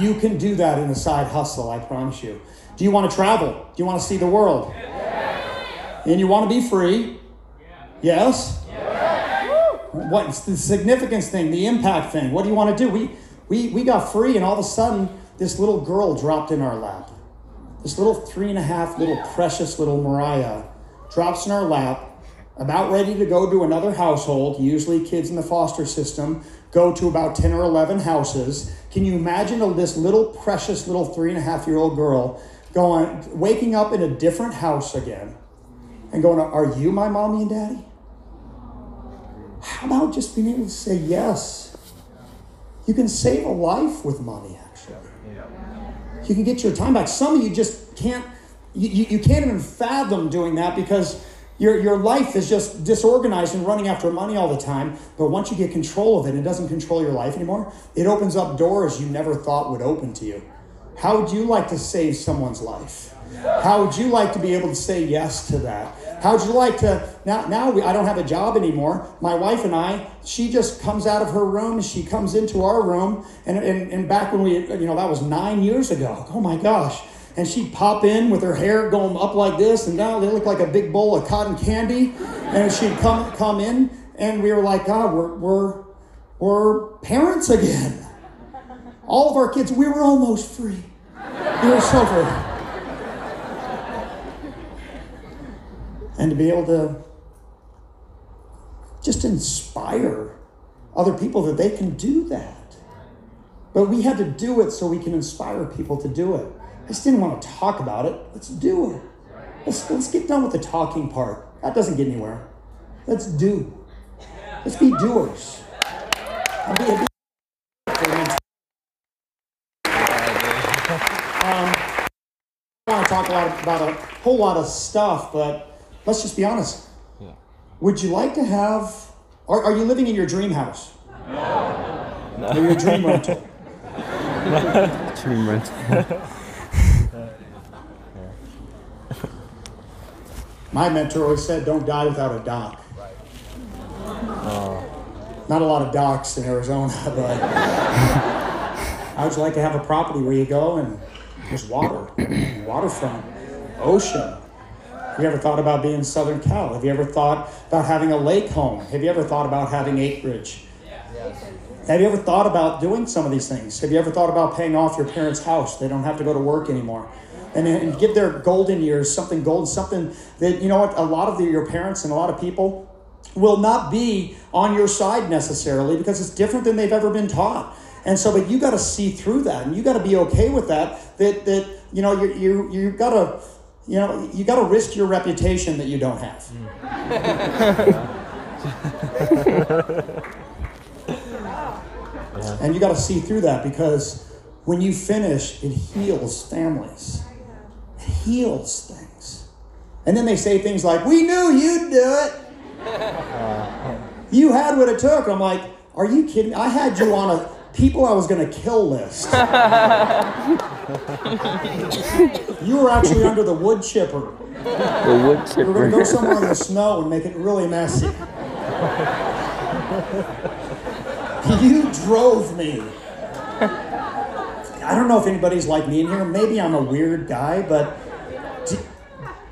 You can do that in a side hustle, I promise you. Do you want to travel? Do you want to see the world? And you want to be free? Yes? What's the significance thing, the impact thing? What do you want to do? We, we, we got free, and all of a sudden, this little girl dropped in our lap. This little three and a half, little precious little Mariah drops in our lap about ready to go to another household, usually kids in the foster system, go to about 10 or 11 houses. Can you imagine this little precious little three and a half year old girl going, waking up in a different house again and going, Are you my mommy and daddy? How about just being able to say yes? You can save a life with money, actually. You can get your time back. Some of you just can't, you, you, you can't even fathom doing that because your, your life is just disorganized and running after money all the time. But once you get control of it, it doesn't control your life anymore. It opens up doors you never thought would open to you. How would you like to save someone's life? How would you like to be able to say yes to that? How would you like to now? Now we, I don't have a job anymore. My wife and I, she just comes out of her room. She comes into our room, and and, and back when we, you know, that was nine years ago. Oh my gosh! And she'd pop in with her hair going up like this, and now they look like a big bowl of cotton candy. And she'd come come in, and we were like, God, we're we're we're parents again. All of our kids, we were almost free. We were so free. And to be able to just inspire other people that they can do that. But we had to do it so we can inspire people to do it. I just didn't want to talk about it. Let's do it. Let's, let's get done with the talking part. That doesn't get anywhere. Let's do. Let's be doers. And be a- Um, I want to talk a lot about a whole lot of stuff, but let's just be honest. Yeah. Would you like to have? Are, are you living in your dream house? No. Or your dream rental? Dream rent. My mentor always said, "Don't die without a dock." Uh, not a lot of docks in Arizona, but I would like to have a property where you go and there's water, waterfront, ocean. Have you ever thought about being in Southern Cal? Have you ever thought about having a lake home? Have you ever thought about having acreage? Have you ever thought about doing some of these things? Have you ever thought about paying off your parents' house? They don't have to go to work anymore. And, and give their golden years something golden, something that, you know what, a lot of the, your parents and a lot of people will not be on your side necessarily because it's different than they've ever been taught. And so, but you got to see through that and you got to be okay with that, that, that, you know, you, you, you got to, you know, you got to risk your reputation that you don't have. And you got to see through that because when you finish, it heals families. Heals things. And then they say things like, We knew you'd do it. You had what it took. I'm like, Are you kidding? I had you on a people I was going to kill list. you were actually under the wood chipper. The wood We were going to go somewhere in the snow and make it really messy. you drove me. I don't know if anybody's like me in here. Maybe I'm a weird guy, but do,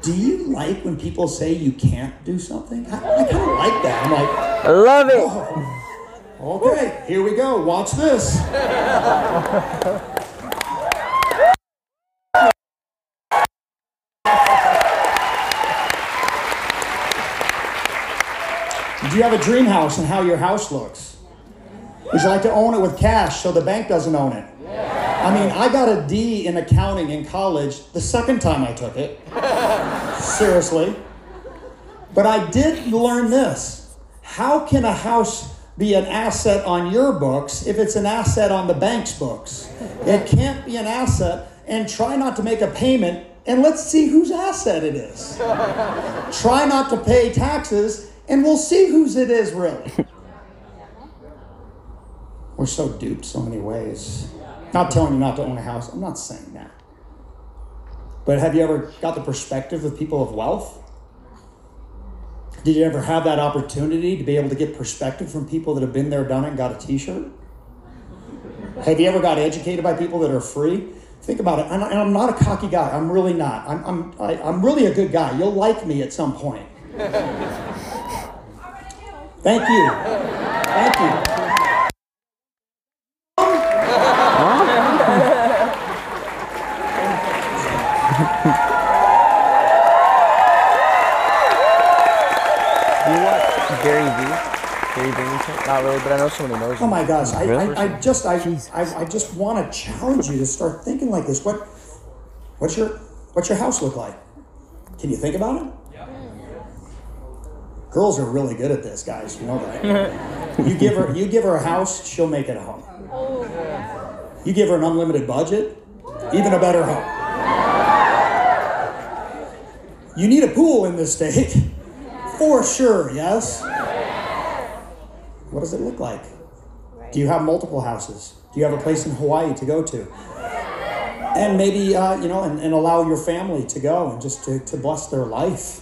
do you like when people say you can't do something? I, I kind of like that. I'm like, I love it. Oh, okay, here we go. Watch this. Do you have a dream house and how your house looks? Would you like to own it with cash so the bank doesn't own it? I mean, I got a D in accounting in college the second time I took it. Seriously. But I did learn this. How can a house be an asset on your books if it's an asset on the bank's books? It can't be an asset and try not to make a payment and let's see whose asset it is. try not to pay taxes and we'll see whose it is really. We're so duped so many ways. Not telling you not to own a house. I'm not saying that. But have you ever got the perspective of people of wealth? Did you ever have that opportunity to be able to get perspective from people that have been there, done it, and got a T-shirt? Have you ever got educated by people that are free? Think about it. And I- I'm not a cocky guy. I'm really not. I'm, I'm, I, I'm really a good guy. You'll like me at some point. Thank you. Thank you. Do you watch Gary Vee? Gary Vaynerchuk? Not really, but I know someone who knows Oh him. my gosh, I, Really? I, I just I, I, I just want to challenge you to start thinking like this. What what's your what's your house look like? Can you think about it? Yeah. Girls are really good at this, guys. You know that. you give her you give her a house, she'll make it a home. Oh. You give her an unlimited budget, even a better home. You need a pool in this state, for sure. Yes. What does it look like? Do you have multiple houses? Do you have a place in Hawaii to go to? And maybe, uh, you know, and, and allow your family to go and just to, to bless their life.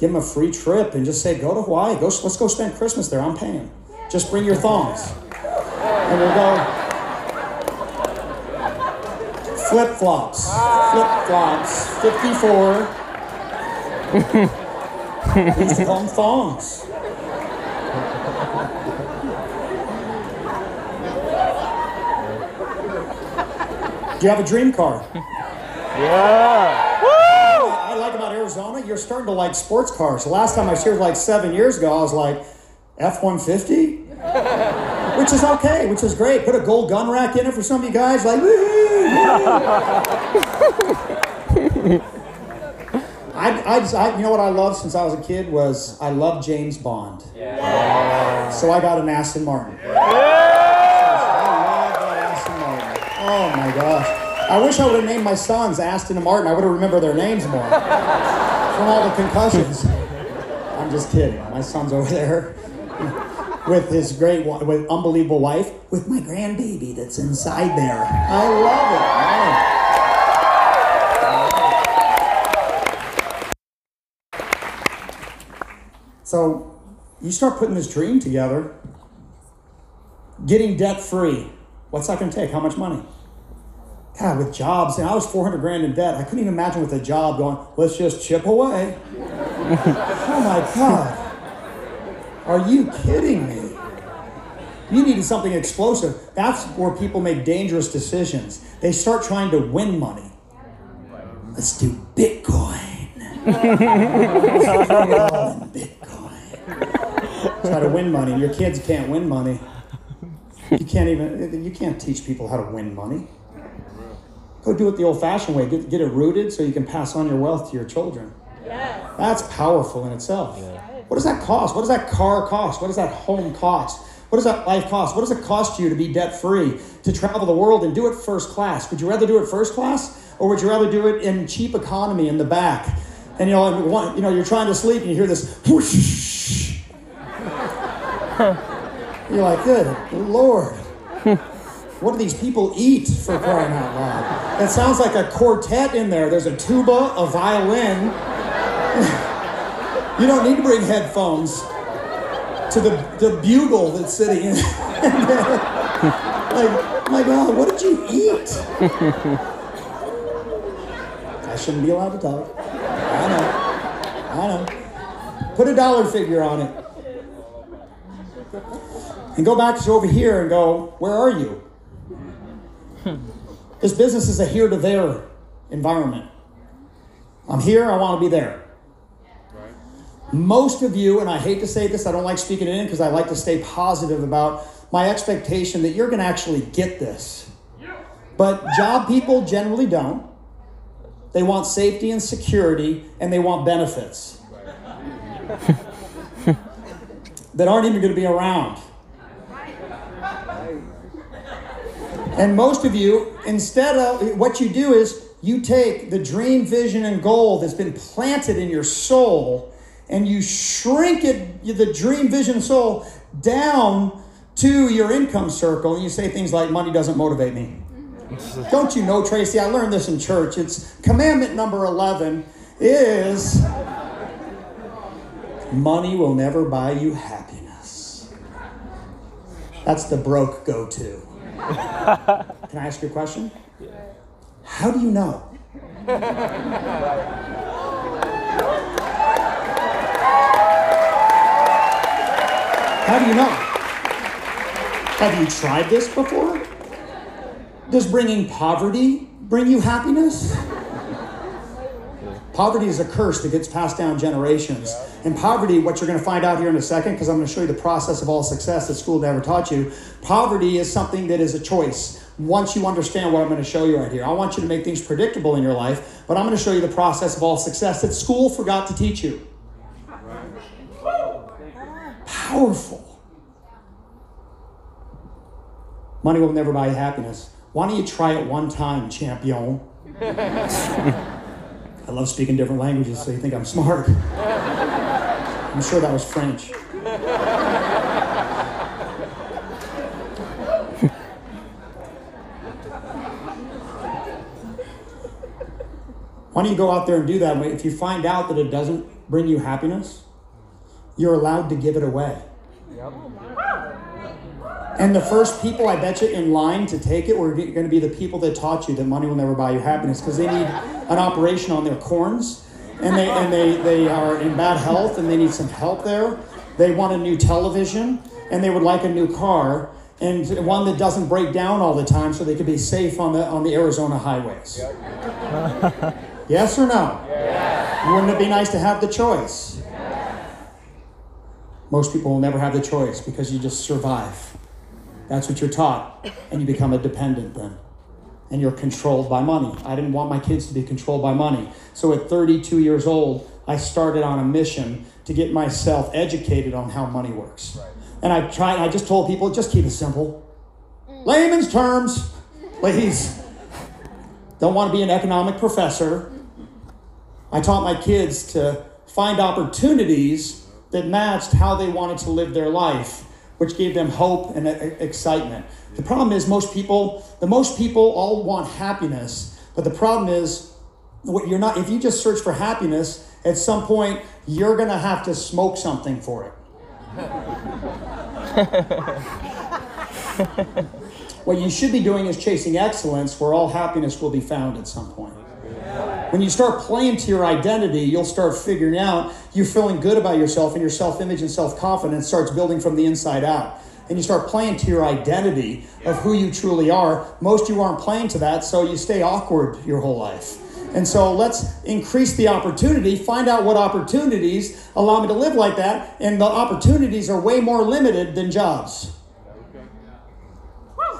Give them a free trip and just say, go to Hawaii. Go, let's go spend Christmas there. I'm paying. Just bring your thongs. And we'll go flip flops. Flip flops. 54. we used to call them thongs. Do you have a dream car? Yeah. I like about Arizona, you're starting to like sports cars. The last time I was here like seven years ago, I was like, F 150? Which is okay, which is great. Put a gold gun rack in it for some of you guys, like, woo I, I, just, I, you know what I loved since I was a kid was I loved James Bond. So I got an Aston Martin. I Oh my gosh. I wish I would have named my sons Aston and Martin. I would have remembered their names more from all the concussions. I'm just kidding. My son's over there with his great, with unbelievable wife, with my grandbaby that's inside there. I love it. man. So you start putting this dream together, getting debt free. What's that going to take? How much money? God, with jobs, and I was 400 grand in debt. I couldn't even imagine with a job going, let's just chip away. oh my God. Are you kidding me? You needed something explosive. That's where people make dangerous decisions. They start trying to win money. Let's do Bitcoin. Bitcoin. Try to win money. Your kids can't win money. You can't even. You can't teach people how to win money. Go do it the old-fashioned way. Get, get it rooted so you can pass on your wealth to your children. That's powerful in itself. Yeah. What does that cost? What does that car cost? What does that home cost? What does that life cost? What does it cost you to be debt free, to travel the world and do it first class? Would you rather do it first class or would you rather do it in cheap economy in the back? And you know, and one, you know, you're trying to sleep and you hear this whoosh. You're like, good Lord. What do these people eat for crying out loud? It sounds like a quartet in there. There's a tuba, a violin. you don't need to bring headphones to the, the bugle that's sitting in. like, my God, what did you eat? I shouldn't be allowed to talk. I know. I know. Put a dollar figure on it. And go back to over here and go, where are you? Hmm. This business is a here to there environment. I'm here, I want to be there. Most of you, and I hate to say this, I don't like speaking it in because I like to stay positive about my expectation that you're going to actually get this. But job people generally don't. They want safety and security, and they want benefits that aren't even going to be around. And most of you, instead of what you do is you take the dream, vision, and goal that's been planted in your soul and you shrink it, the dream, vision, and soul down to your income circle. And you say things like, money doesn't motivate me. Don't you know, Tracy? I learned this in church. It's commandment number 11 is money will never buy you happiness. That's the broke go to. Can I ask you a question? How do you know? How do you know? Have you tried this before? Does bringing poverty bring you happiness? Poverty is a curse that gets passed down generations. And poverty, what you're going to find out here in a second, because I'm going to show you the process of all success that school never taught you. Poverty is something that is a choice. Once you understand what I'm going to show you right here, I want you to make things predictable in your life, but I'm going to show you the process of all success that school forgot to teach you. Powerful. Money will never buy happiness. Why don't you try it one time, champion? I love speaking different languages, so you think I'm smart. I'm sure that was French. Why don't you go out there and do that? If you find out that it doesn't bring you happiness, you're allowed to give it away. And the first people I bet you in line to take it were going to be the people that taught you that money will never buy you happiness because they need an operation on their corns and they and they, they are in bad health and they need some help there. They want a new television and they would like a new car and one that doesn't break down all the time so they could be safe on the on the Arizona highways. yes or no? Wouldn't it be nice to have the choice? Most people will never have the choice because you just survive. That's what you're taught, and you become a dependent then. And you're controlled by money. I didn't want my kids to be controlled by money. So at 32 years old, I started on a mission to get myself educated on how money works. And I tried, I just told people, just keep it simple. Layman's terms, please. Don't want to be an economic professor. I taught my kids to find opportunities that matched how they wanted to live their life, which gave them hope and excitement. The problem is most people, the most people all want happiness, but the problem is what you're not if you just search for happiness, at some point you're going to have to smoke something for it. what you should be doing is chasing excellence where all happiness will be found at some point. When you start playing to your identity, you'll start figuring out you're feeling good about yourself and your self image and self confidence starts building from the inside out. And you start playing to your identity of who you truly are. Most you aren't playing to that, so you stay awkward your whole life. And so let's increase the opportunity, find out what opportunities allow me to live like that. And the opportunities are way more limited than jobs.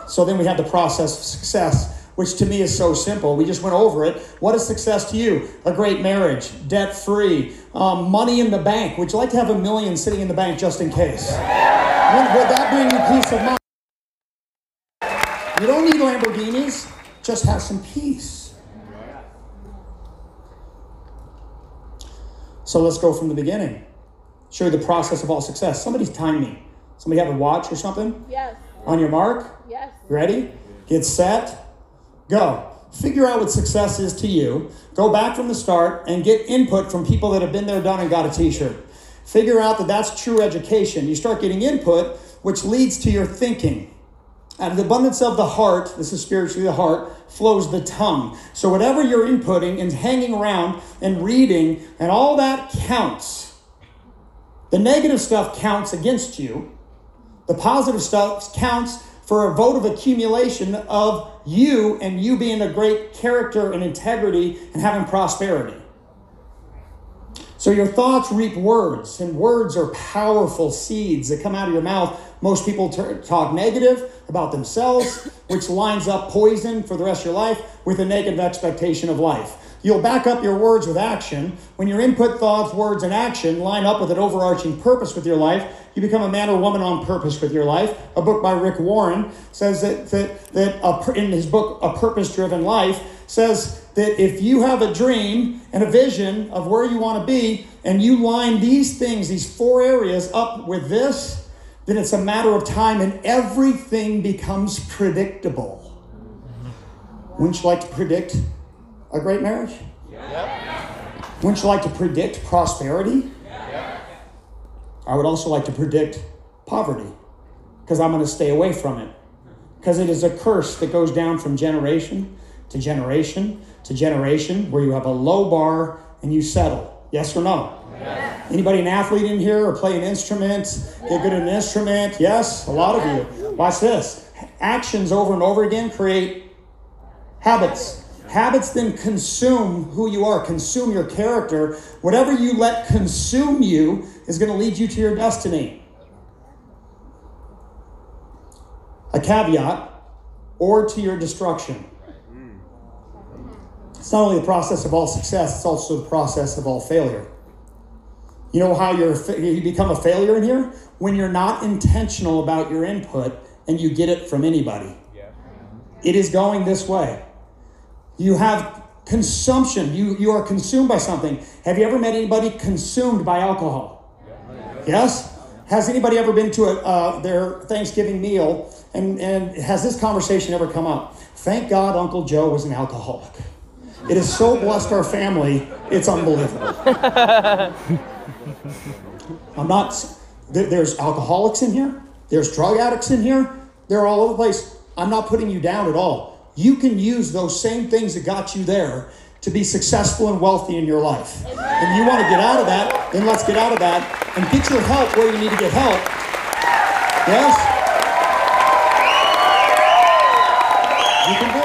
So then we have the process of success which to me is so simple. We just went over it. What is success to you? A great marriage, debt free, um, money in the bank. Would you like to have a million sitting in the bank just in case? Would, would that bring you peace of mind? You don't need Lamborghinis, just have some peace. So let's go from the beginning. Show you the process of all success. Somebody's time me. Somebody have a watch or something? Yes. On your mark? Yes. Ready? Get set. Go. Figure out what success is to you. Go back from the start and get input from people that have been there, done, and got a t shirt. Figure out that that's true education. You start getting input, which leads to your thinking. Out of the abundance of the heart, this is spiritually the heart, flows the tongue. So whatever you're inputting and hanging around and reading, and all that counts. The negative stuff counts against you. The positive stuff counts for a vote of accumulation of you and you being a great character and integrity and having prosperity. So your thoughts reap words, and words are powerful seeds that come out of your mouth. Most people t- talk negative about themselves, which lines up poison for the rest of your life with a negative expectation of life. You'll back up your words with action. When your input, thoughts, words, and action line up with an overarching purpose with your life, you become a man or woman on purpose with your life. A book by Rick Warren says that, that, that a, in his book, A Purpose Driven Life, says that if you have a dream and a vision of where you want to be, and you line these things, these four areas, up with this, then it's a matter of time and everything becomes predictable. Wouldn't you like to predict a great marriage? Yep. Wouldn't you like to predict prosperity? Yep. I would also like to predict poverty because I'm going to stay away from it. Because it is a curse that goes down from generation to generation to generation where you have a low bar and you settle. Yes or no? Anybody an athlete in here or play an instrument? Get good at an instrument? Yes, a lot of you. Watch this. Actions over and over again create habits. Habits then consume who you are, consume your character. Whatever you let consume you is going to lead you to your destiny. A caveat, or to your destruction. It's not only the process of all success, it's also the process of all failure. You know how you're, you become a failure in here? When you're not intentional about your input and you get it from anybody. It is going this way. You have consumption. You, you are consumed by something. Have you ever met anybody consumed by alcohol? Yes? Has anybody ever been to a, uh, their Thanksgiving meal and, and has this conversation ever come up? Thank God Uncle Joe was an alcoholic. It has so blessed our family, it's unbelievable. I'm not, there's alcoholics in here, there's drug addicts in here, they're all over the place. I'm not putting you down at all you can use those same things that got you there to be successful and wealthy in your life. And you want to get out of that, then let's get out of that and get your help where you need to get help. Yes? You can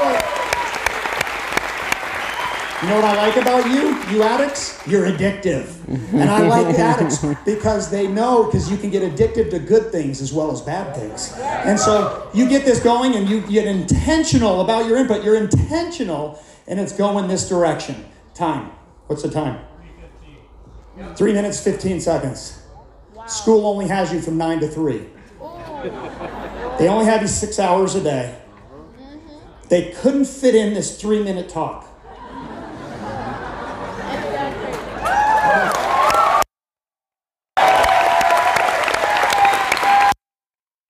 You know what I like about you, you addicts? You're addictive. And I like addicts because they know because you can get addicted to good things as well as bad things. And so you get this going and you get intentional about your input. You're intentional and it's going this direction. Time. What's the time? Three minutes, 15 seconds. School only has you from nine to three. They only have you six hours a day. They couldn't fit in this three minute talk.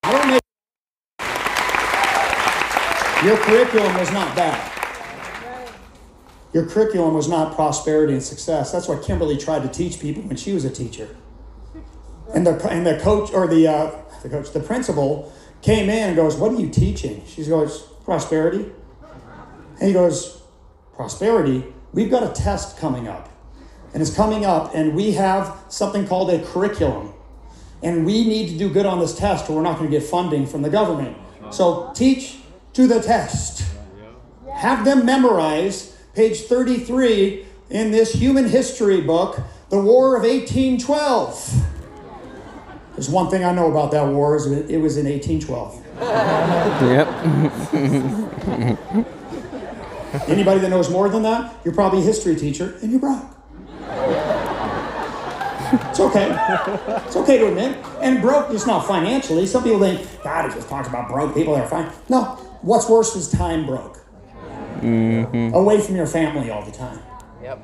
You're making- Your curriculum was not that. Your curriculum was not prosperity and success. That's what Kimberly tried to teach people when she was a teacher. And the and the coach or the uh, the coach, the principal came in and goes, "What are you teaching?" She goes, "Prosperity." And he goes, "Prosperity? We've got a test coming up, and it's coming up, and we have something called a curriculum, and we need to do good on this test, or we're not going to get funding from the government. So teach to the test. Have them memorize page 33 in this human history book, the War of 1812." There's one thing I know about that war is it it was in 1812. Yep. Anybody that knows more than that, you're probably a history teacher and you're broke. It's okay. It's okay to admit. And broke is not financially. Some people think, God, he just talks about broke people that are fine. No, what's worse is time broke. Mm-hmm. Away from your family all the time.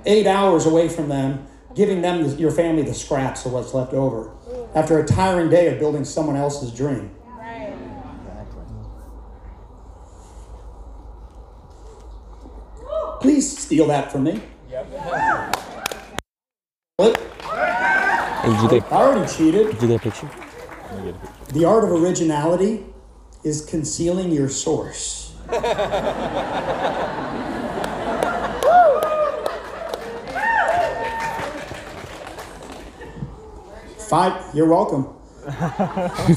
Eight hours away from them, giving them, the, your family, the scraps of what's left over. After a tiring day of building someone else's dream. Please steal that from me. What? Hey, did you get, I already cheated. did you get a picture? The art of originality is concealing your source. Five, you're welcome.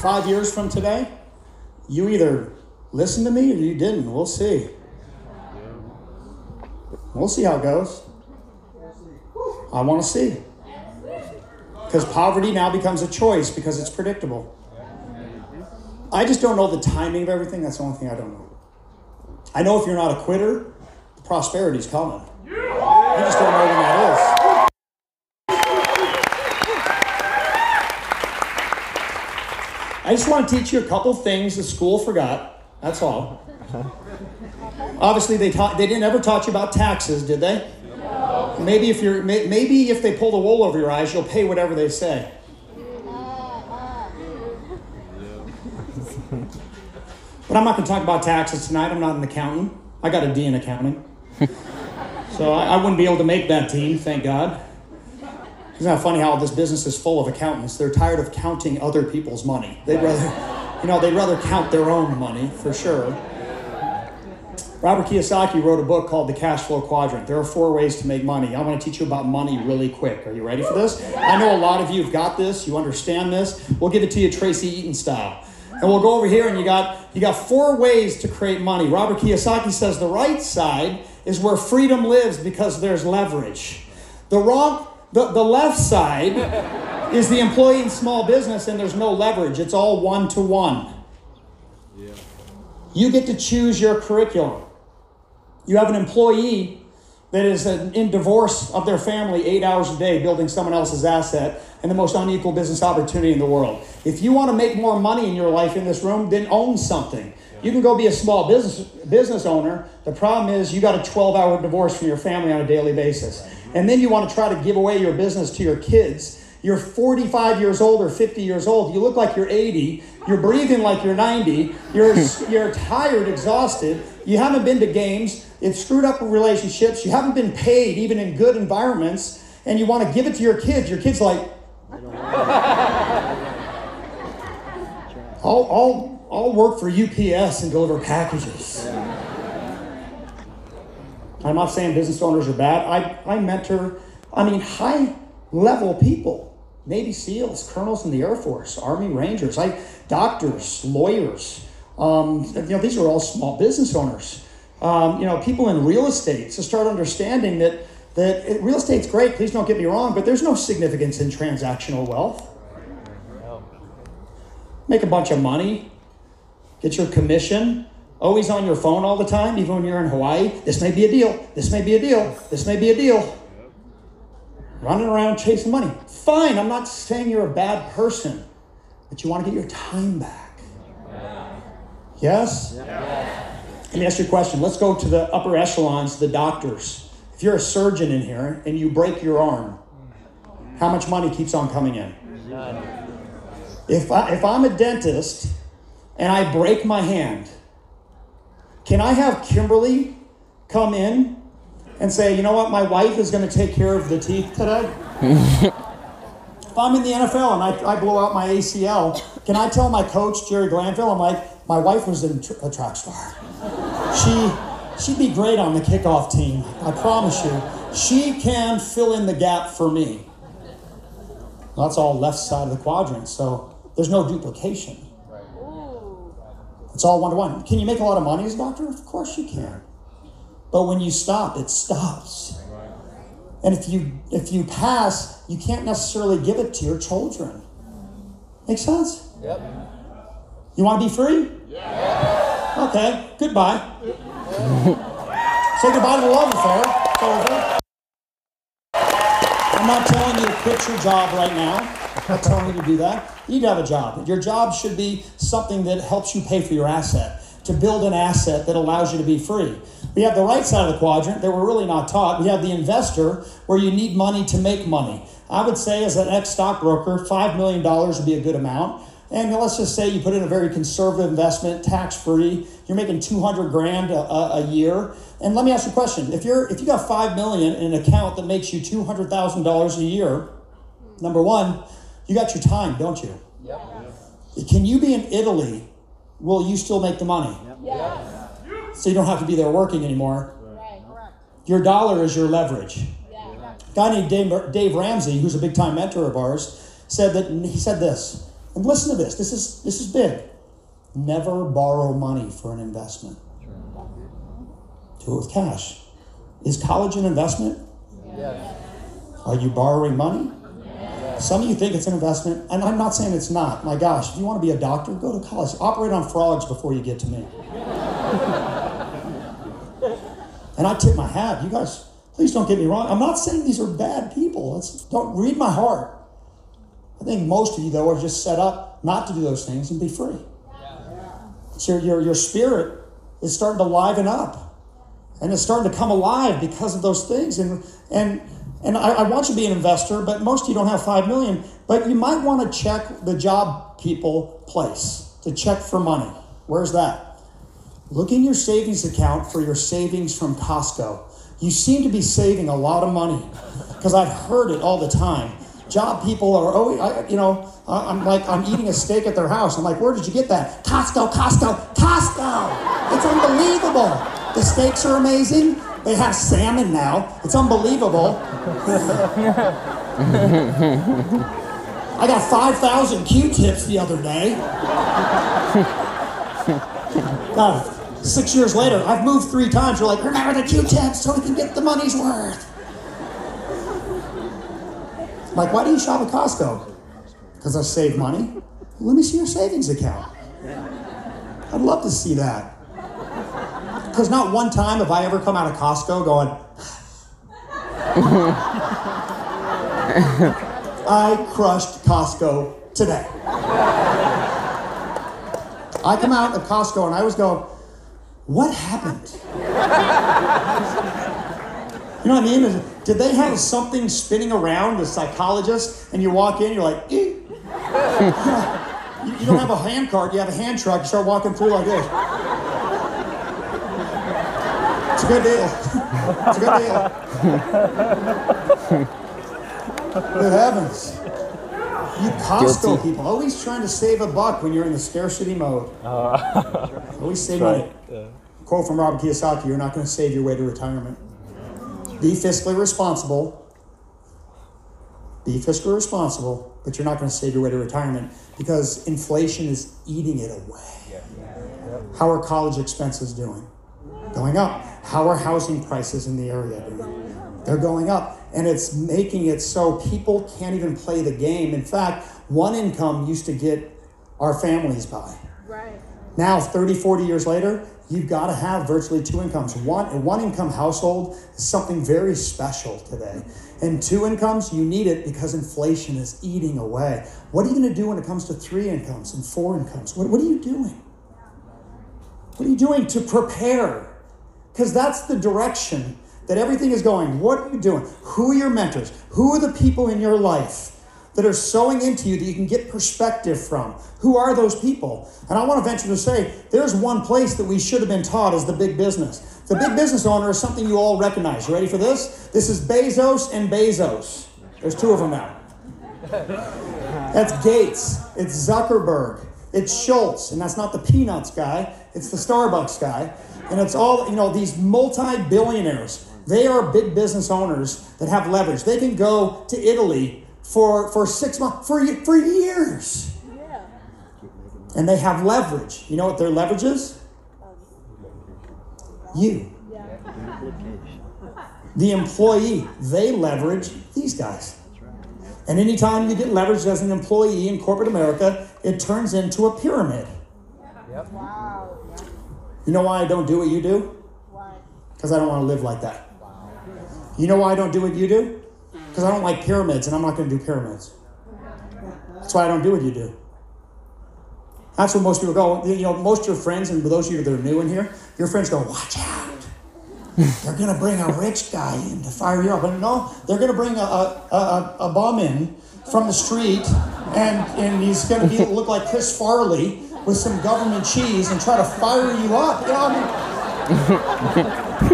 Five years from today, you either listened to me or you didn't. We'll see. We'll see how it goes. I want to see. Because poverty now becomes a choice because it's predictable. I just don't know the timing of everything. That's the only thing I don't know. I know if you're not a quitter, the prosperity's coming. I just don't know when that is. I just want to teach you a couple things the school forgot. That's all. Obviously, they taught. They didn't ever taught you about taxes, did they? No. Maybe if you're, maybe if they pull the wool over your eyes, you'll pay whatever they say. But I'm not going to talk about taxes tonight. I'm not an accountant. I got a D in accounting. so I, I wouldn't be able to make that team, thank God. Isn't that funny how this business is full of accountants? They're tired of counting other people's money. They'd rather, you know, they'd rather count their own money for sure. Robert Kiyosaki wrote a book called The Cash Flow Quadrant. There are four ways to make money. I want to teach you about money really quick. Are you ready for this? I know a lot of you have got this. You understand this. We'll give it to you Tracy Eaton style. And we'll go over here and you got you got four ways to create money. Robert Kiyosaki says the right side is where freedom lives because there's leverage. The wrong the, the left side is the employee in small business and there's no leverage. It's all one to one. You get to choose your curriculum. You have an employee that is in divorce of their family eight hours a day building someone else's asset and the most unequal business opportunity in the world. If you want to make more money in your life in this room, then own something. You can go be a small business business owner. The problem is you got a 12 hour divorce from your family on a daily basis. And then you want to try to give away your business to your kids. You're 45 years old or 50 years old. You look like you're 80. You're breathing like you're 90. You're, you're tired, exhausted. You haven't been to games. It's screwed up relationships. You haven't been paid, even in good environments. And you want to give it to your kids. Your kid's like, I'll, I'll, I'll work for UPS and deliver packages. I'm not saying business owners are bad. I, I mentor, I mean, high level people. Navy SEALs, colonels in the Air Force, Army Rangers, I, doctors, lawyers. Um, you know, these are all small business owners. um, you know, people in real estate to start understanding that that it, real estate's great. Please don't get me wrong, but there's no significance in transactional wealth. Make a bunch of money, get your commission. Always on your phone all the time, even when you're in Hawaii. This may be a deal. This may be a deal. This may be a deal. Running around chasing money. Fine, I'm not saying you're a bad person, but you want to get your time back. Yes? Let me ask you a question. Let's go to the upper echelons, the doctors. If you're a surgeon in here and you break your arm, how much money keeps on coming in? If, I, if I'm a dentist and I break my hand, can I have Kimberly come in and say, you know what, my wife is going to take care of the teeth today? if I'm in the NFL and I, I blow out my ACL, can I tell my coach, Jerry Glanville, I'm like, my wife was in tr- a track star. She, she'd be great on the kickoff team, I promise you. She can fill in the gap for me. That's all left side of the quadrant, so there's no duplication. It's all one to one. Can you make a lot of money as a doctor? Of course you can. But when you stop, it stops. And if you if you pass, you can't necessarily give it to your children. Make sense? Yep. You want to be free? Yeah. Okay. Goodbye. Say goodbye to the love affair. Over. I'm not telling you to quit your job right now. I'm not telling you to do that. You need to have a job. Your job should be something that helps you pay for your asset, to build an asset that allows you to be free. We have the right side of the quadrant that we're really not taught. We have the investor where you need money to make money. I would say, as an ex stockbroker, $5 million would be a good amount. And let's just say you put in a very conservative investment, tax free. You're making 200 grand a, a, a year. And let me ask you a question: If you're if you got five million in an account that makes you 200 thousand dollars a year, number one, you got your time, don't you? Yep. Can you be in Italy? Will you still make the money? Yes. So you don't have to be there working anymore. Right. Your dollar is your leverage. A guy named Dave, Dave Ramsey, who's a big time mentor of ours, said that he said this. And listen to this. This is this is big. Never borrow money for an investment. Do it with cash. Is college an investment? Yes. Are you borrowing money? Yes. Some of you think it's an investment, and I'm not saying it's not. My gosh, if you want to be a doctor, go to college. Operate on frogs before you get to me. and I tip my hat. You guys, please don't get me wrong. I'm not saying these are bad people. Let's, don't read my heart. I think most of you, though, are just set up not to do those things and be free. So your, your, spirit is starting to liven up and it's starting to come alive because of those things. And and and I, I want you to be an investor, but most of you don't have five million. But you might want to check the job people place to check for money. Where's that? Look in your savings account for your savings from Costco. You seem to be saving a lot of money because I've heard it all the time. Job people are always, I, you know, I'm like, I'm eating a steak at their house. I'm like, where did you get that? Costco, Costco, Costco. It's unbelievable. The steaks are amazing. They have salmon now. It's unbelievable. I got 5,000 Q-tips the other day. God, six years later, I've moved three times. You're like, remember the Q-tips so we can get the money's worth. Like, why do you shop at Costco? Because I save money. Let me see your savings account. I'd love to see that. Because not one time have I ever come out of Costco going, I crushed Costco today. I come out of Costco and I always go, what happened? You know what I mean? Is- Did they have something spinning around, the psychologist, and you walk in, you're like, eh. you, you don't have a hand cart, you have a hand truck, you start walking through like this. It's a good deal. It's a good deal. Good heavens. You Costco Guilty. people, always trying to save a buck when you're in the scarcity mode. always save money. Quote from Robert Kiyosaki You're not going to save your way to retirement. Be fiscally responsible. Be fiscally responsible, but you're not going to save your way to retirement because inflation is eating it away. How are college expenses doing? Going up. How are housing prices in the area doing? They're going up. And it's making it so people can't even play the game. In fact, one income used to get our families by. Right. Now, 30, 40 years later, you've got to have virtually two incomes. One, a one income household is something very special today. And two incomes, you need it because inflation is eating away. What are you going to do when it comes to three incomes and four incomes? What, what are you doing? What are you doing to prepare? Because that's the direction that everything is going. What are you doing? Who are your mentors? Who are the people in your life that are sowing into you that you can get perspective from? Who are those people? And I want to venture to say there's one place that we should have been taught is the big business. The big business owner is something you all recognize. You ready for this? This is Bezos and Bezos. There's two of them now. That's Gates. It's Zuckerberg. It's Schultz. And that's not the Peanuts guy, it's the Starbucks guy. And it's all, you know, these multi billionaires. They are big business owners that have leverage. They can go to Italy for, for six months, for, for years. Yeah. And they have leverage. You know what their leverage is? You. Yeah. The employee, they leverage these guys. And anytime you get leveraged as an employee in corporate America, it turns into a pyramid. Yep. Wow. You know why I don't do what you do? Why? Because I don't want to live like that. Wow. You know why I don't do what you do? Because I don't like pyramids and I'm not going to do pyramids. That's why I don't do what you do. That's where most people go. You know, most of your friends, and those of you that are new in here, your friends go, watch out. They're going to bring a rich guy in to fire you up. But no, they're going to bring a, a, a, a bum in from the street, and, and he's going to look like Chris Farley with some government cheese and try to fire you up. You know, I mean,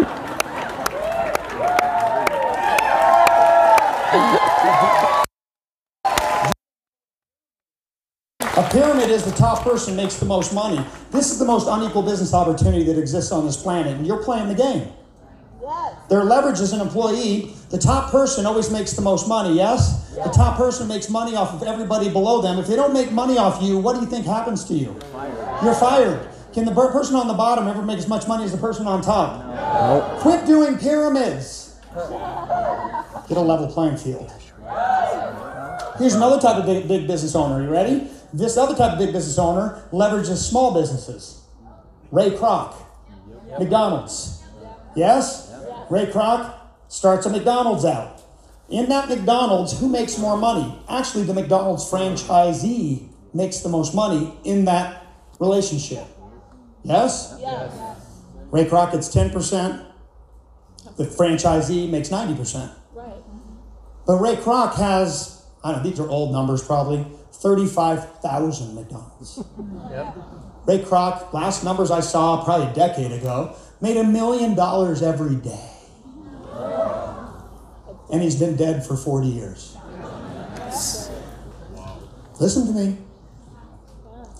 pyramid is the top person makes the most money. This is the most unequal business opportunity that exists on this planet, and you're playing the game. Yes. Their leverage as an employee, the top person always makes the most money, yes? The top person makes money off of everybody below them. If they don't make money off you, what do you think happens to you? You're fired. Can the person on the bottom ever make as much money as the person on top? No. Quit doing pyramids. Get a level playing field. Here's another type of big, big business owner. You ready? This other type of big business owner leverages small businesses. Ray Kroc, McDonald's. Yes? Ray Kroc starts a McDonald's out. In that McDonald's, who makes more money? Actually, the McDonald's franchisee makes the most money in that relationship. Yes? Yes. Ray Kroc gets 10%. The franchisee makes 90%. Right. But Ray Kroc has, I don't know, these are old numbers probably, 35,000 McDonald's. Ray Kroc, last numbers I saw probably a decade ago, made a million dollars every day. And he's been dead for 40 years. Listen to me.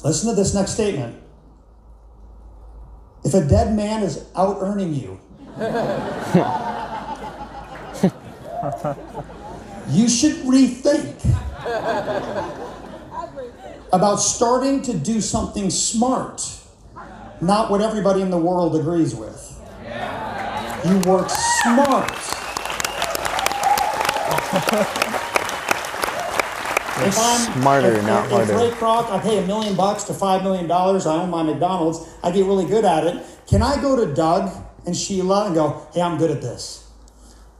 Listen to this next statement. If a dead man is out earning you, you should rethink about starting to do something smart, not what everybody in the world agrees with. You work smart. If I'm Smarter, if, not if, harder. If Ray Kroc, I pay a million bucks to five million dollars. I own my McDonald's. I get really good at it. Can I go to Doug and Sheila and go, "Hey, I'm good at this.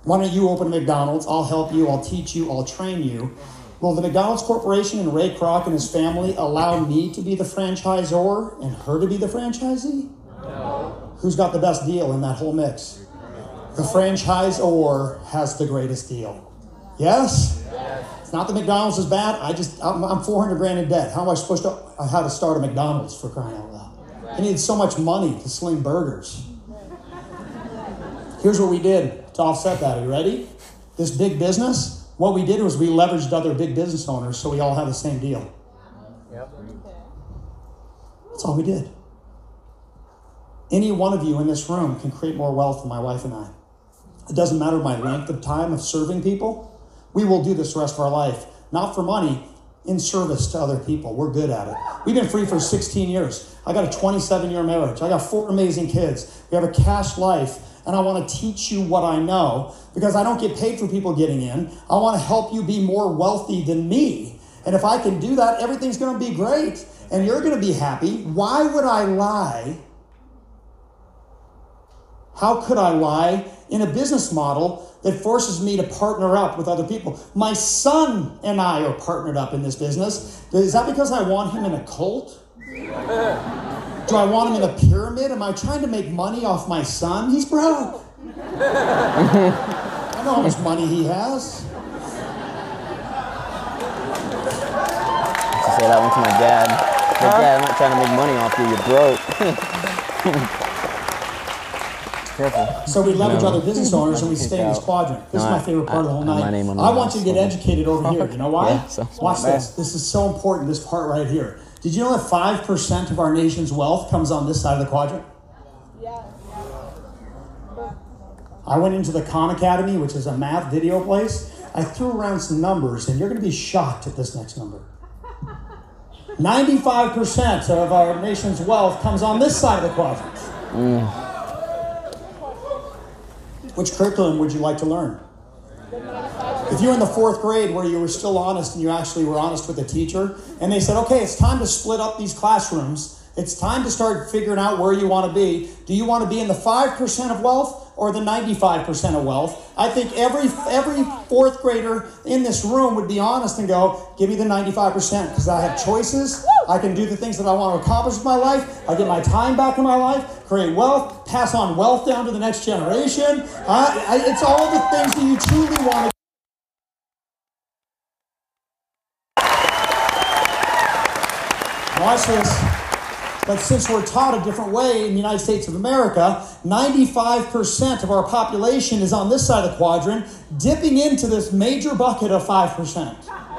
Why don't you open McDonald's? I'll help you. I'll teach you. I'll train you." Will the McDonald's Corporation and Ray Kroc and his family allow me to be the franchisor and her to be the franchisee? No. Who's got the best deal in that whole mix? The franchisor has the greatest deal. Yes? It's not that McDonald's is bad. I just, I'm, I'm 400 grand in debt. How am I supposed to, how to start a McDonald's for crying out loud? I needed so much money to sling burgers. Here's what we did to offset that. Are you ready? This big business, what we did was we leveraged other big business owners so we all have the same deal. That's all we did. Any one of you in this room can create more wealth than my wife and I. It doesn't matter my length of time of serving people. We will do this the rest of our life, not for money. in service to other people. We're good at it. We've been free for 16 years. I got a 27 year marriage. I got four amazing kids. We have a cash life. And I want to teach you what I know because I don't get paid for people getting in. I want to help you be more wealthy than me. And if I can do that, everything's going to be great and you're going to be happy. Why would I lie? How could I lie in a business model that forces me to partner up with other people? My son and I are partnered up in this business. Is that because I want him in a cult? Do I want him in a pyramid? Am I trying to make money off my son? He's broke. I know how much money he has. I say that one to my dad. Like, Dad, I'm not trying to make money off you. You're broke. Careful. So we leverage No. other business owners and we stay in this quadrant. This is my favorite part of the whole I- I- night. my name on I want you to get list. educated over here. You know why? Yeah, so- Watch smart this. This is so important, this part right here. Did you know that 5% of our nation's wealth comes on this side of the quadrant? Yes. I went into the Khan Academy, which is a math video place. I threw around some numbers, and you're going to be shocked at this next number. 95% of our nation's wealth comes on this side of the quadrant. Mm. Which curriculum would you like to learn? If you're in the fourth grade where you were still honest and you actually were honest with the teacher, and they said, okay, it's time to split up these classrooms, it's time to start figuring out where you want to be. Do you want to be in the 5% of wealth or the 95% of wealth? I think every every fourth grader in this room would be honest and go, give me the 95% because I have choices. I can do the things that I want to accomplish in my life. I get my time back in my life, create wealth, pass on wealth down to the next generation. I, I, it's all the things that you truly want to Watch this. But since we're taught a different way in the United States of America, 95% of our population is on this side of the quadrant, dipping into this major bucket of 5%.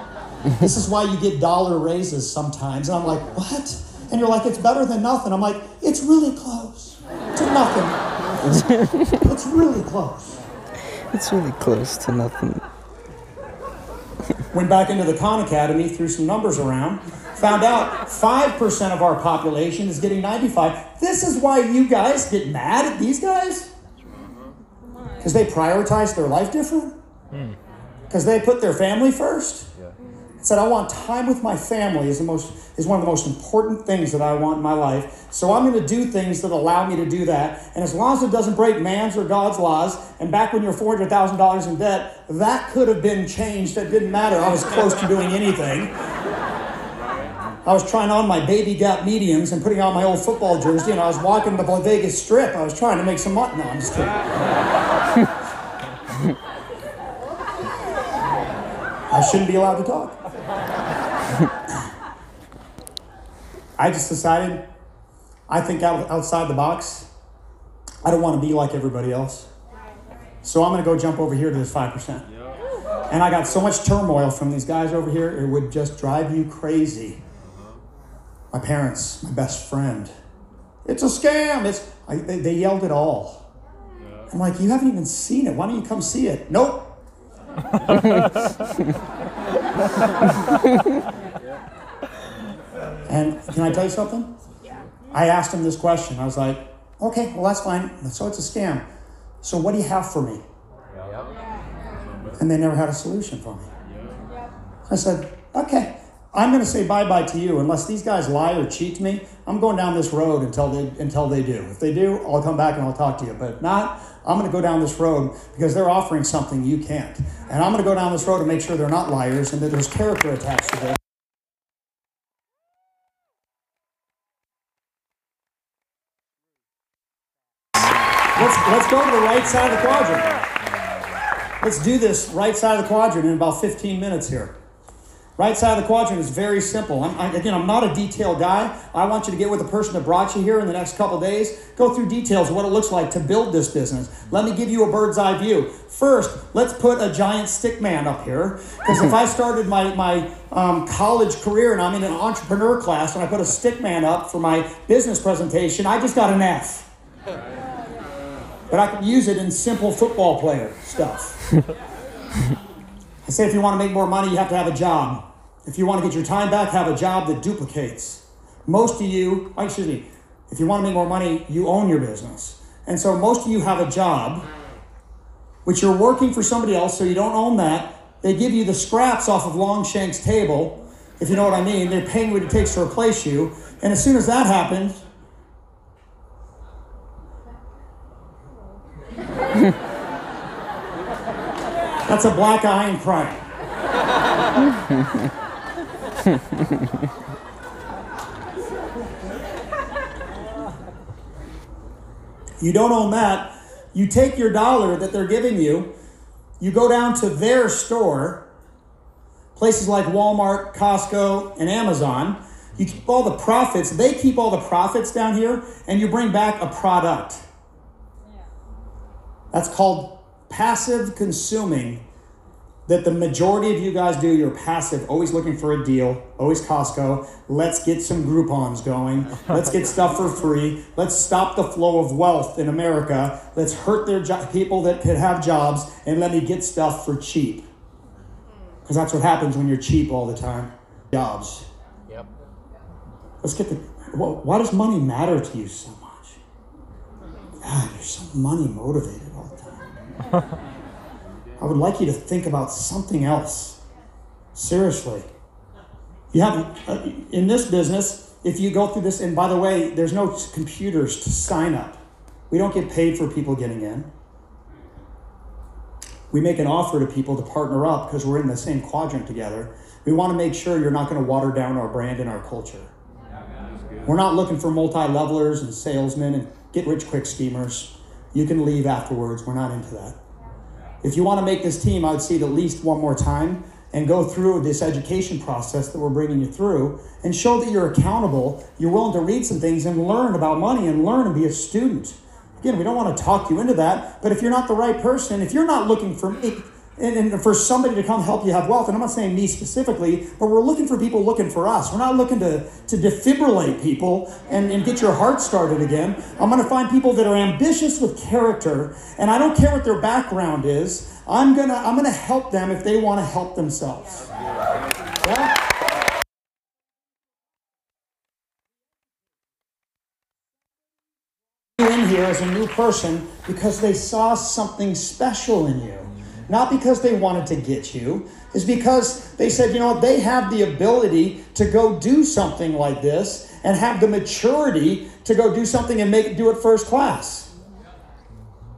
This is why you get dollar raises sometimes. And I'm like, what? And you're like, it's better than nothing. I'm like, it's really close to nothing. it's really close. It's really close to nothing. Went back into the Khan Academy, threw some numbers around, found out 5% of our population is getting 95. This is why you guys get mad at these guys? Because they prioritize their life different? Hmm. Because they put their family first? Said, I want time with my family is the most is one of the most important things that I want in my life. So I'm going to do things that allow me to do that. And as long as it doesn't break man's or God's laws, and back when you're four hundred thousand dollars in debt, that could have been changed. That didn't matter. I was close to doing anything. I was trying on my baby gap mediums and putting on my old football jersey, and I was walking the Vegas Strip. I was trying to make some money. No, I'm just kidding. I shouldn't be allowed to talk. I just decided, I think out, outside the box. I don't want to be like everybody else. So I'm going to go jump over here to this 5%. And I got so much turmoil from these guys over here, it would just drive you crazy. Uh-huh. My parents, my best friend. It's a scam. It's I, they, they yelled it all. I'm like, you haven't even seen it. Why don't you come see it? Nope. And can I tell you something? Yeah. I asked him this question. I was like, okay, well, that's fine. So it's a scam. So what do you have for me? And they never had a solution for me. I said, okay, I'm going to say bye bye to you unless these guys lie or cheat me. I'm going down this road until they until they do. If they do, I'll come back and I'll talk to you. But if not, I'm going to go down this road because they're offering something you can't. And I'm going to go down this road to make sure they're not liars and that there's character attached to this. Let's, let's go to the right side of the quadrant. Let's do this right side of the quadrant in about 15 minutes here. Right side of the quadrant is very simple. I'm, I, again, I'm not a detail guy. I want you to get with the person that brought you here in the next couple days. Go through details of what it looks like to build this business. Let me give you a bird's eye view. First, let's put a giant stick man up here. Because if I started my, my um, college career and I'm in an entrepreneur class and I put a stick man up for my business presentation, I just got an F. But I can use it in simple football player stuff. I say if you want to make more money, you have to have a job. If you want to get your time back, have a job that duplicates. Most of you, oh, excuse me, if you want to make more money, you own your business. And so most of you have a job, which you're working for somebody else, so you don't own that. They give you the scraps off of Longshank's table, if you know what I mean. They're paying what it takes to replace you. And as soon as that happens, that's a black eye and crying. You don't own that. You take your dollar that they're giving you, you go down to their store, places like Walmart, Costco, and Amazon. You keep all the profits, they keep all the profits down here, and you bring back a product. That's called passive consuming that the majority of you guys do. You're passive, always looking for a deal, always Costco. Let's get some Groupons going. Let's get stuff for free. Let's stop the flow of wealth in America. Let's hurt their jo- people that could have jobs and let me get stuff for cheap. Because that's what happens when you're cheap all the time. Jobs. Yep. Let's get the. Well, why does money matter to you so much? God, you're so money motivated all the time. I would like you to think about something else. Seriously. You have, uh, in this business, if you go through this, and by the way, there's no computers to sign up. We don't get paid for people getting in. We make an offer to people to partner up because we're in the same quadrant together. We want to make sure you're not going to water down our brand and our culture. We're not looking for multi levelers and salesmen and get rich quick schemers. You can leave afterwards. We're not into that. If you want to make this team, I would see it at least one more time and go through this education process that we're bringing you through and show that you're accountable, you're willing to read some things and learn about money and learn and be a student. Again, we don't want to talk you into that, but if you're not the right person, if you're not looking for me, and, and for somebody to come help you have wealth, and I'm not saying me specifically, but we're looking for people looking for us. We're not looking to, to defibrillate people and, and get your heart started again. I'm going to find people that are ambitious with character, and I don't care what their background is. I'm gonna I'm gonna help them if they want to help themselves. Yeah? In here as a new person because they saw something special in you. Not because they wanted to get you, is because they said, you know what, they have the ability to go do something like this and have the maturity to go do something and make do it first class.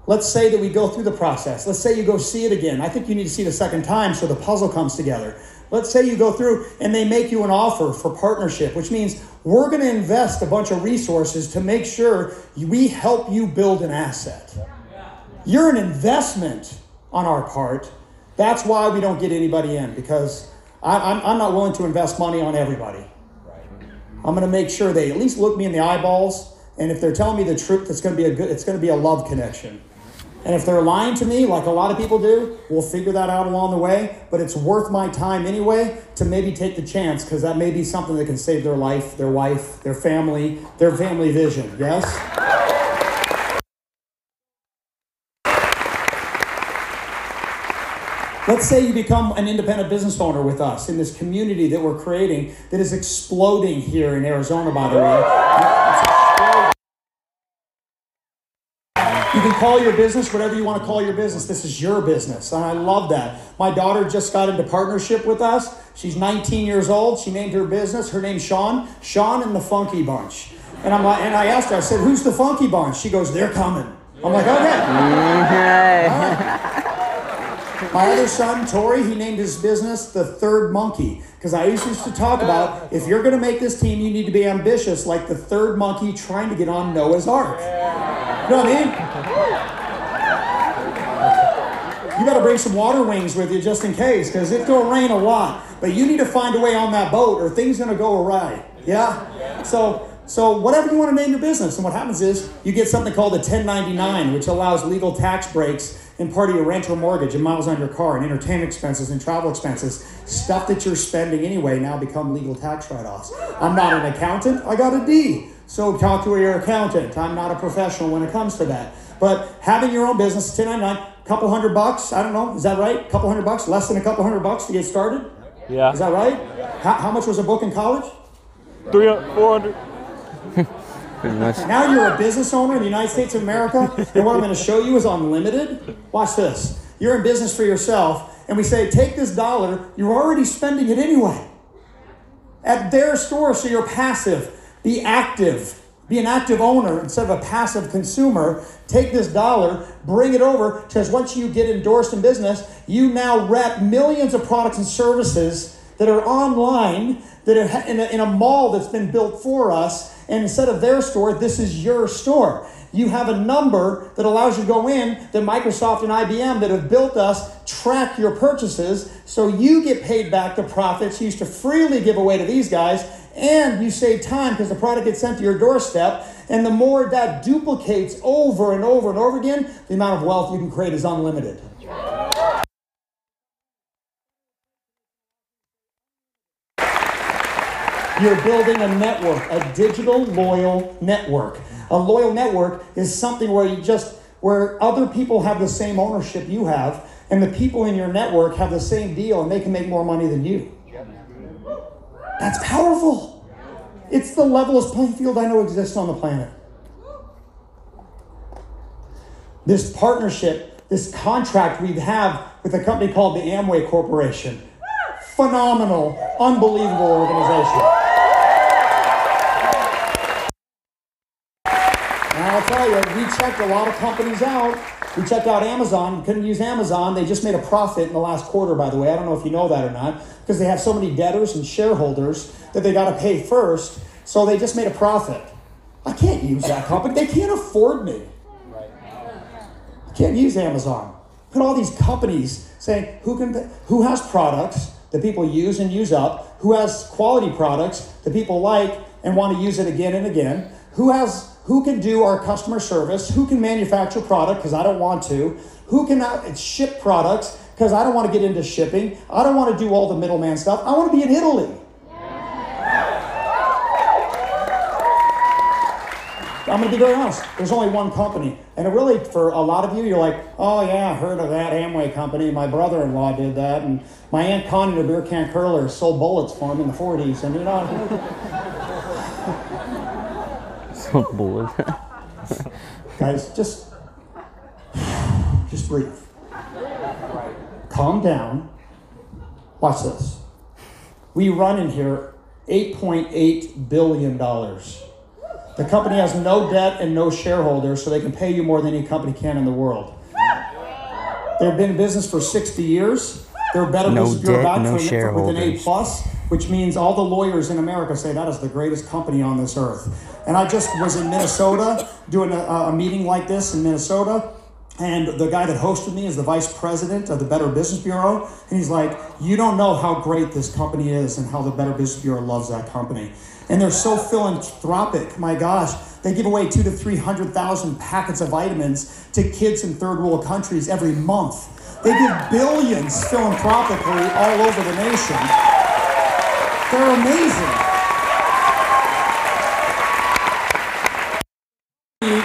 Let's say that we go through the process. Let's say you go see it again. I think you need to see it a second time so the puzzle comes together. Let's say you go through and they make you an offer for partnership, which means we're going to invest a bunch of resources to make sure we help you build an asset. You're an investment on our part. That's why we don't get anybody in because I, I'm, I'm not willing to invest money on everybody. I'm going to make sure they at least look me in the eyeballs, and if they're telling me the truth, it's going to be a good. It's going to be a love connection. And if they're lying to me, like a lot of people do, we'll figure that out along the way. But it's worth my time anyway to maybe take the chance because that may be something that can save their life, their wife, their family, their family vision. Yes? Let's say you become an independent business owner with us in this community that we're creating that is exploding here in Arizona, by the way. You can call your business whatever you want to call your business. This is your business. And I love that. My daughter just got into partnership with us. She's 19 years old. She named her business. Her name's Sean. Sean and the Funky Bunch. And I'm like, and I asked her, I said, who's the Funky Bunch? She goes, they're coming. I'm like, okay. Mm-hmm. My other son, Tori, he named his business the Third Monkey because I used to talk about if you're going to make this team, you need to be ambitious, like the third monkey trying to get on Noah's Ark. You know what I mean? You got to bring some water wings with you just in case because it's going to rain a lot. But you need to find a way on that boat or things going to go awry. Yeah? So. So whatever you want to name your business, and what happens is you get something called a 1099, which allows legal tax breaks in part of your rent or mortgage and miles on your car and entertainment expenses and travel expenses, stuff that you're spending anyway now become legal tax write-offs. I'm not an accountant, I got a D. So talk to your accountant. I'm not a professional when it comes to that. But having your own business, 1099, couple hundred bucks, I don't know, is that right? couple hundred bucks, less than a couple hundred bucks to get started? Yeah. Is that right? How, how much was a book in college? Three, four hundred. Pretty much. Now you're a business owner in the United States of America, and what I'm going to show you is unlimited. Watch this. You're in business for yourself, and we say, take this dollar, you're already spending it anyway. At their store, so you're passive. Be active. Be an active owner instead of a passive consumer. Take this dollar, bring it over, because once you get endorsed in business, you now rep millions of products and services that are online, that are in a, in a mall that's been built for us. And instead of their store, this is your store. You have a number that allows you to go in that Microsoft and IBM that have built us track your purchases so you get paid back the profits you used to freely give away to these guys and you save time because the product gets sent to your doorstep. And the more that duplicates over and over and over again, the amount of wealth you can create is unlimited. You're building a network, a digital loyal network. A loyal network is something where you just where other people have the same ownership you have, and the people in your network have the same deal and they can make more money than you. That's powerful. It's the levelest playing field I know exists on the planet. This partnership, this contract we have with a company called the Amway Corporation. Phenomenal, unbelievable organization. And I'll tell you, we checked a lot of companies out. We checked out Amazon. Couldn't use Amazon. They just made a profit in the last quarter, by the way. I don't know if you know that or not, because they have so many debtors and shareholders that they got to pay first. So they just made a profit. I can't use that company. They can't afford me. I can't use Amazon. Put all these companies saying who can who has products that people use and use up, who has quality products that people like and want to use it again and again, who has who can do our customer service, who can manufacture product because I don't want to, who can ship products because I don't want to get into shipping, I don't want to do all the middleman stuff. I want to be in Italy. I'm going to be very honest. There's only one company. And it really, for a lot of you, you're like, oh, yeah, I heard of that Amway company. My brother in law did that. And my Aunt Connie, the beer can curler, sold bullets for him in the 40s. And, you know, bored. guys, just, just breathe. Calm down. Watch this. We run in here $8.8 billion. The company has no debt and no shareholders, so they can pay you more than any company can in the world. They've been in business for 60 years. They're better No business bureau debt, no with an A plus, which means all the lawyers in America say that is the greatest company on this earth. And I just was in Minnesota doing a, a meeting like this in Minnesota. And the guy that hosted me is the vice president of the Better Business Bureau. And he's like, You don't know how great this company is and how the Better Business Bureau loves that company. And they're so philanthropic. My gosh, they give away two to 300,000 packets of vitamins to kids in third world countries every month. They give billions philanthropically all over the nation. They're amazing.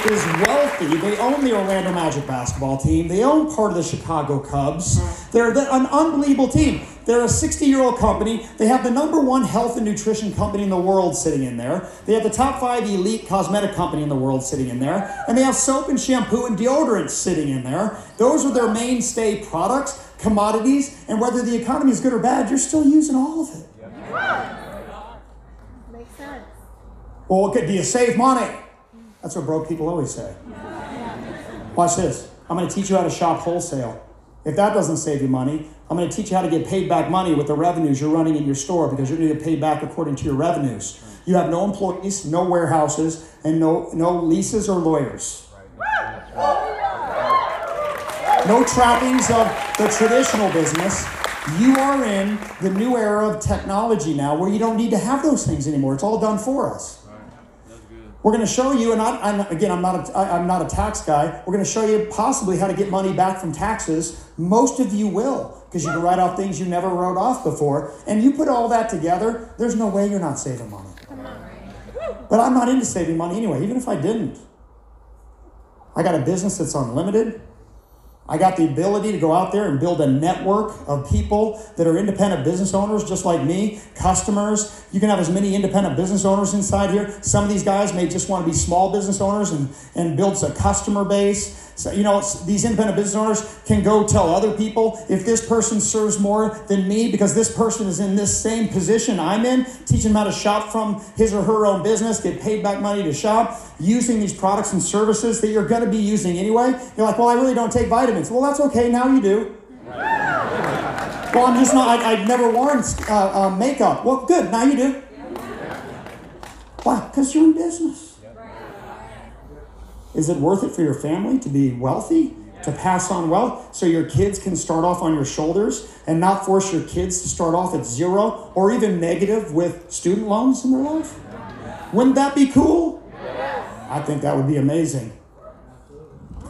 is wealthy. They own the Orlando Magic basketball team. They own part of the Chicago Cubs. Mm. They're the, an unbelievable team. They're a 60 year old company. They have the number one health and nutrition company in the world sitting in there. They have the top five elite cosmetic company in the world sitting in there. And they have soap and shampoo and deodorants sitting in there. Those are their mainstay products, commodities, and whether the economy is good or bad, you're still using all of it. Makes sense. Well, what do you save money? That's what broke people always say. Watch this. I'm going to teach you how to shop wholesale. If that doesn't save you money, I'm going to teach you how to get paid back money with the revenues you're running in your store because you're going to get paid back according to your revenues. You have no employees, no warehouses, and no, no leases or lawyers. No trappings of the traditional business. You are in the new era of technology now where you don't need to have those things anymore. It's all done for us. We're going to show you, and I, I'm, again, I'm not, a, I, I'm not a tax guy. We're going to show you possibly how to get money back from taxes. Most of you will, because you can write off things you never wrote off before. And you put all that together, there's no way you're not saving money. But I'm not into saving money anyway, even if I didn't. I got a business that's unlimited. I got the ability to go out there and build a network of people that are independent business owners, just like me, customers. You can have as many independent business owners inside here. Some of these guys may just want to be small business owners and, and build a customer base. So, you know, these independent business owners can go tell other people if this person serves more than me because this person is in this same position I'm in, teach them how to shop from his or her own business, get paid back money to shop, using these products and services that you're going to be using anyway. You're like, well, I really don't take vitamins. Well, that's okay. Now you do. Well, I'm just not, I, I've never worn uh, uh, makeup. Well, good. Now you do. Why? Because you're in business. Is it worth it for your family to be wealthy, to pass on wealth, so your kids can start off on your shoulders and not force your kids to start off at zero or even negative with student loans in their life? Wouldn't that be cool? I think that would be amazing.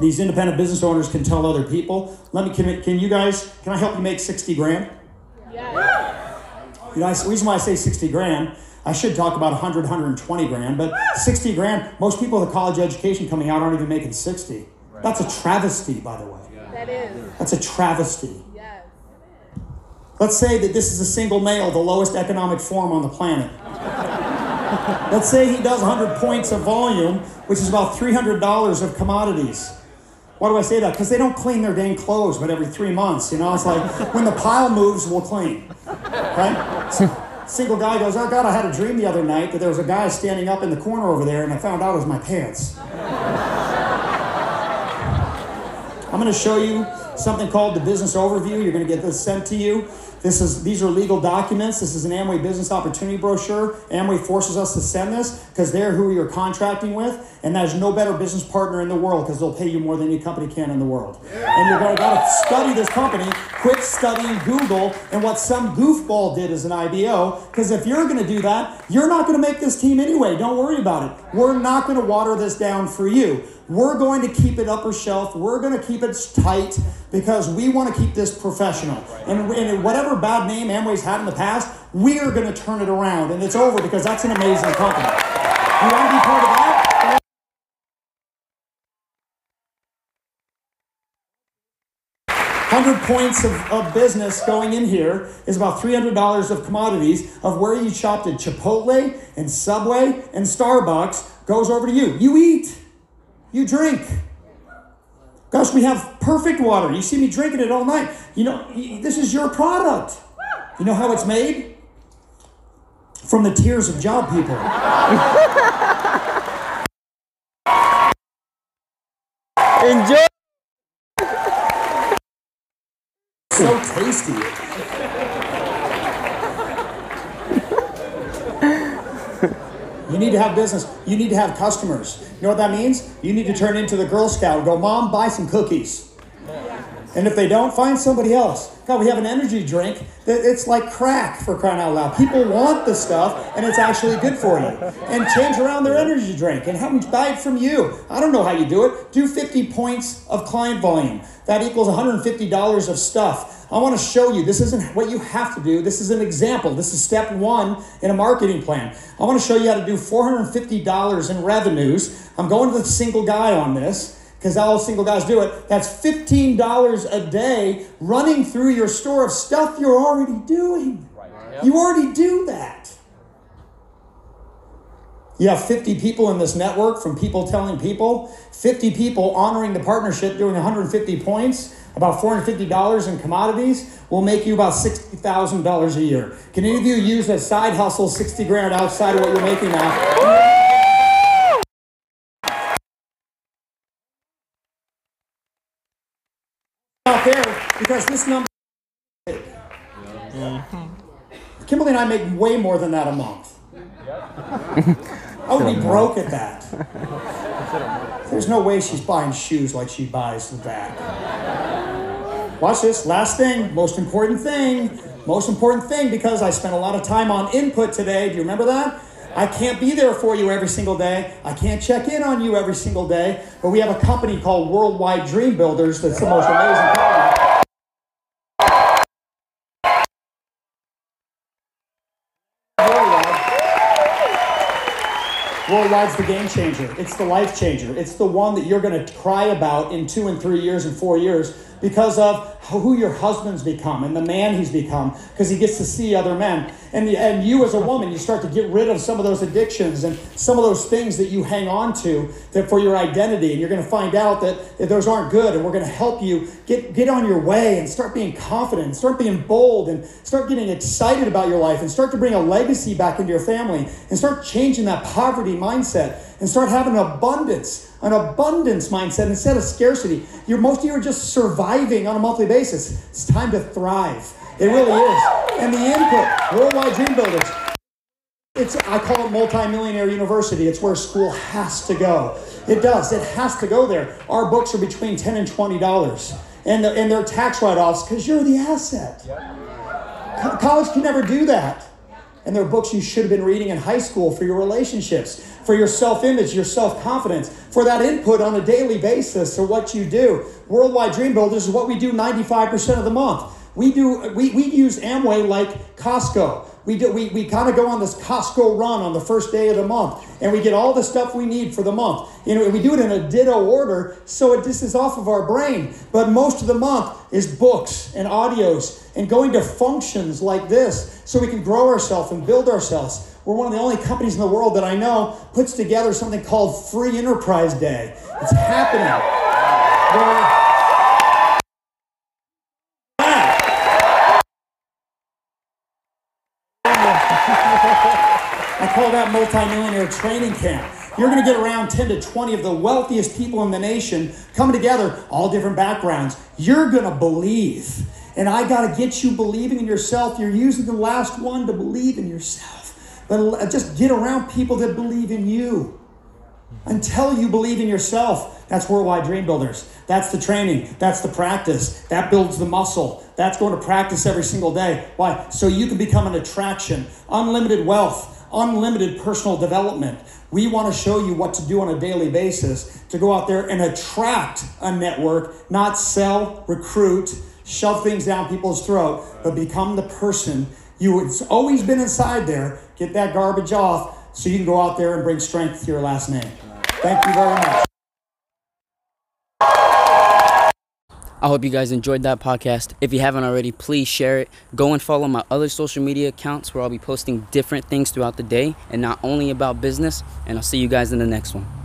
These independent business owners can tell other people, let me, can, can you guys, can I help you make 60 grand? Yes. You know, the reason why I say 60 grand I should talk about 100, 120 grand, but 60 grand, most people with a college education coming out aren't even making 60. That's a travesty, by the way. That is. That's a travesty. Yes. Let's say that this is a single male, the lowest economic form on the planet. Let's say he does 100 points of volume, which is about $300 of commodities. Why do I say that? Because they don't clean their dang clothes, but every three months. You know, it's like when the pile moves, we'll clean. Right? Single guy goes, Oh God, I had a dream the other night that there was a guy standing up in the corner over there, and I found out it was my pants. I'm going to show you something called the business overview. You're going to get this sent to you. This is these are legal documents. This is an Amway business opportunity brochure. Amway forces us to send this because they're who you're contracting with, and there's no better business partner in the world because they'll pay you more than any company can in the world. And you're going to study this company. Quit studying Google and what some goofball did as an IBO. Because if you're going to do that, you're not going to make this team anyway. Don't worry about it. We're not going to water this down for you. We're going to keep it upper shelf. We're going to keep it tight because we want to keep this professional. And, and whatever bad name Amway's had in the past, we are going to turn it around. And it's over because that's an amazing company. You want to be part of that? 100 points of, of business going in here is about $300 of commodities of where you shopped at Chipotle and Subway and Starbucks goes over to you. You eat, you drink. Gosh, we have perfect water. You see me drinking it all night. You know, this is your product. You know how it's made? From the tears of job people. Enjoy. so tasty. you need to have business. You need to have customers. You know what that means? You need to turn into the Girl Scout go, Mom, buy some cookies. And if they don't, find somebody else. God, we have an energy drink that it's like crack for crying out loud. People want the stuff, and it's actually good for you. And change around their energy drink and have them buy it from you. I don't know how you do it. Do 50 points of client volume. That equals $150 of stuff. I want to show you this isn't what you have to do. This is an example. This is step one in a marketing plan. I want to show you how to do $450 in revenues. I'm going to the single guy on this because all single guys do it. That's $15 a day running through your store of stuff you're already doing. You already do that. You have 50 people in this network from people telling people, 50 people honoring the partnership, doing 150 points, about $450 in commodities will make you about $60,000 a year. Can any of you use a side hustle 60 grand outside of what you're making now? out there because this number. Mm-hmm. Kimberly and I make way more than that a month. I would be broke at that. There's no way she's buying shoes like she buys that. Watch this. Last thing, most important thing, most important thing because I spent a lot of time on input today. Do you remember that? I can't be there for you every single day. I can't check in on you every single day. But we have a company called Worldwide Dream Builders that's the most amazing company. Worldwide's the game changer. It's the life changer. It's the one that you're going to cry about in two and three years and four years because of who your husband's become and the man he's become because he gets to see other men. And, and you as a woman you start to get rid of some of those addictions and some of those things that you hang on to that for your identity. And you're going to find out that, those aren't good and we're going to help you get, get on your way and start being confident and start being bold and start getting excited about your life and start to bring a legacy back into your family and start changing that poverty mindset and start having an abundance an abundance mindset instead of scarcity. You're most of you are just surviving on a monthly basis. It's time to thrive. It really is. And the input, Worldwide Dream Builders. It's I call it multimillionaire university. It's where school has to go. It does. It has to go there. Our books are between ten and twenty dollars, and the, and they're tax write-offs because you're the asset. Co- College can never do that. And they're books you should have been reading in high school for your relationships, for your self image, your self confidence, for that input on a daily basis to what you do. Worldwide Dream Builders is what we do 95% of the month. We do we, we use Amway like Costco. We do we, we kind of go on this Costco run on the first day of the month and we get all the stuff we need for the month. You know, we do it in a ditto order, so it just is off of our brain. But most of the month is books and audios and going to functions like this so we can grow ourselves and build ourselves. We're one of the only companies in the world that I know puts together something called Free Enterprise Day. It's happening. Where- That multimillionaire training camp. You're going to get around 10 to 20 of the wealthiest people in the nation coming together, all different backgrounds. You're going to believe. And I got to get you believing in yourself. You're usually the last one to believe in yourself. But just get around people that believe in you until you believe in yourself. That's Worldwide Dream Builders. That's the training. That's the practice. That builds the muscle. That's going to practice every single day. Why? So you can become an attraction, unlimited wealth, unlimited personal development. We want to show you what to do on a daily basis to go out there and attract a network, not sell, recruit, shove things down people's throat, but become the person you it's always been inside there. Get that garbage off so you can go out there and bring strength to your last name. Thank you very much. I hope you guys enjoyed that podcast. If you haven't already, please share it. Go and follow my other social media accounts where I'll be posting different things throughout the day and not only about business. And I'll see you guys in the next one.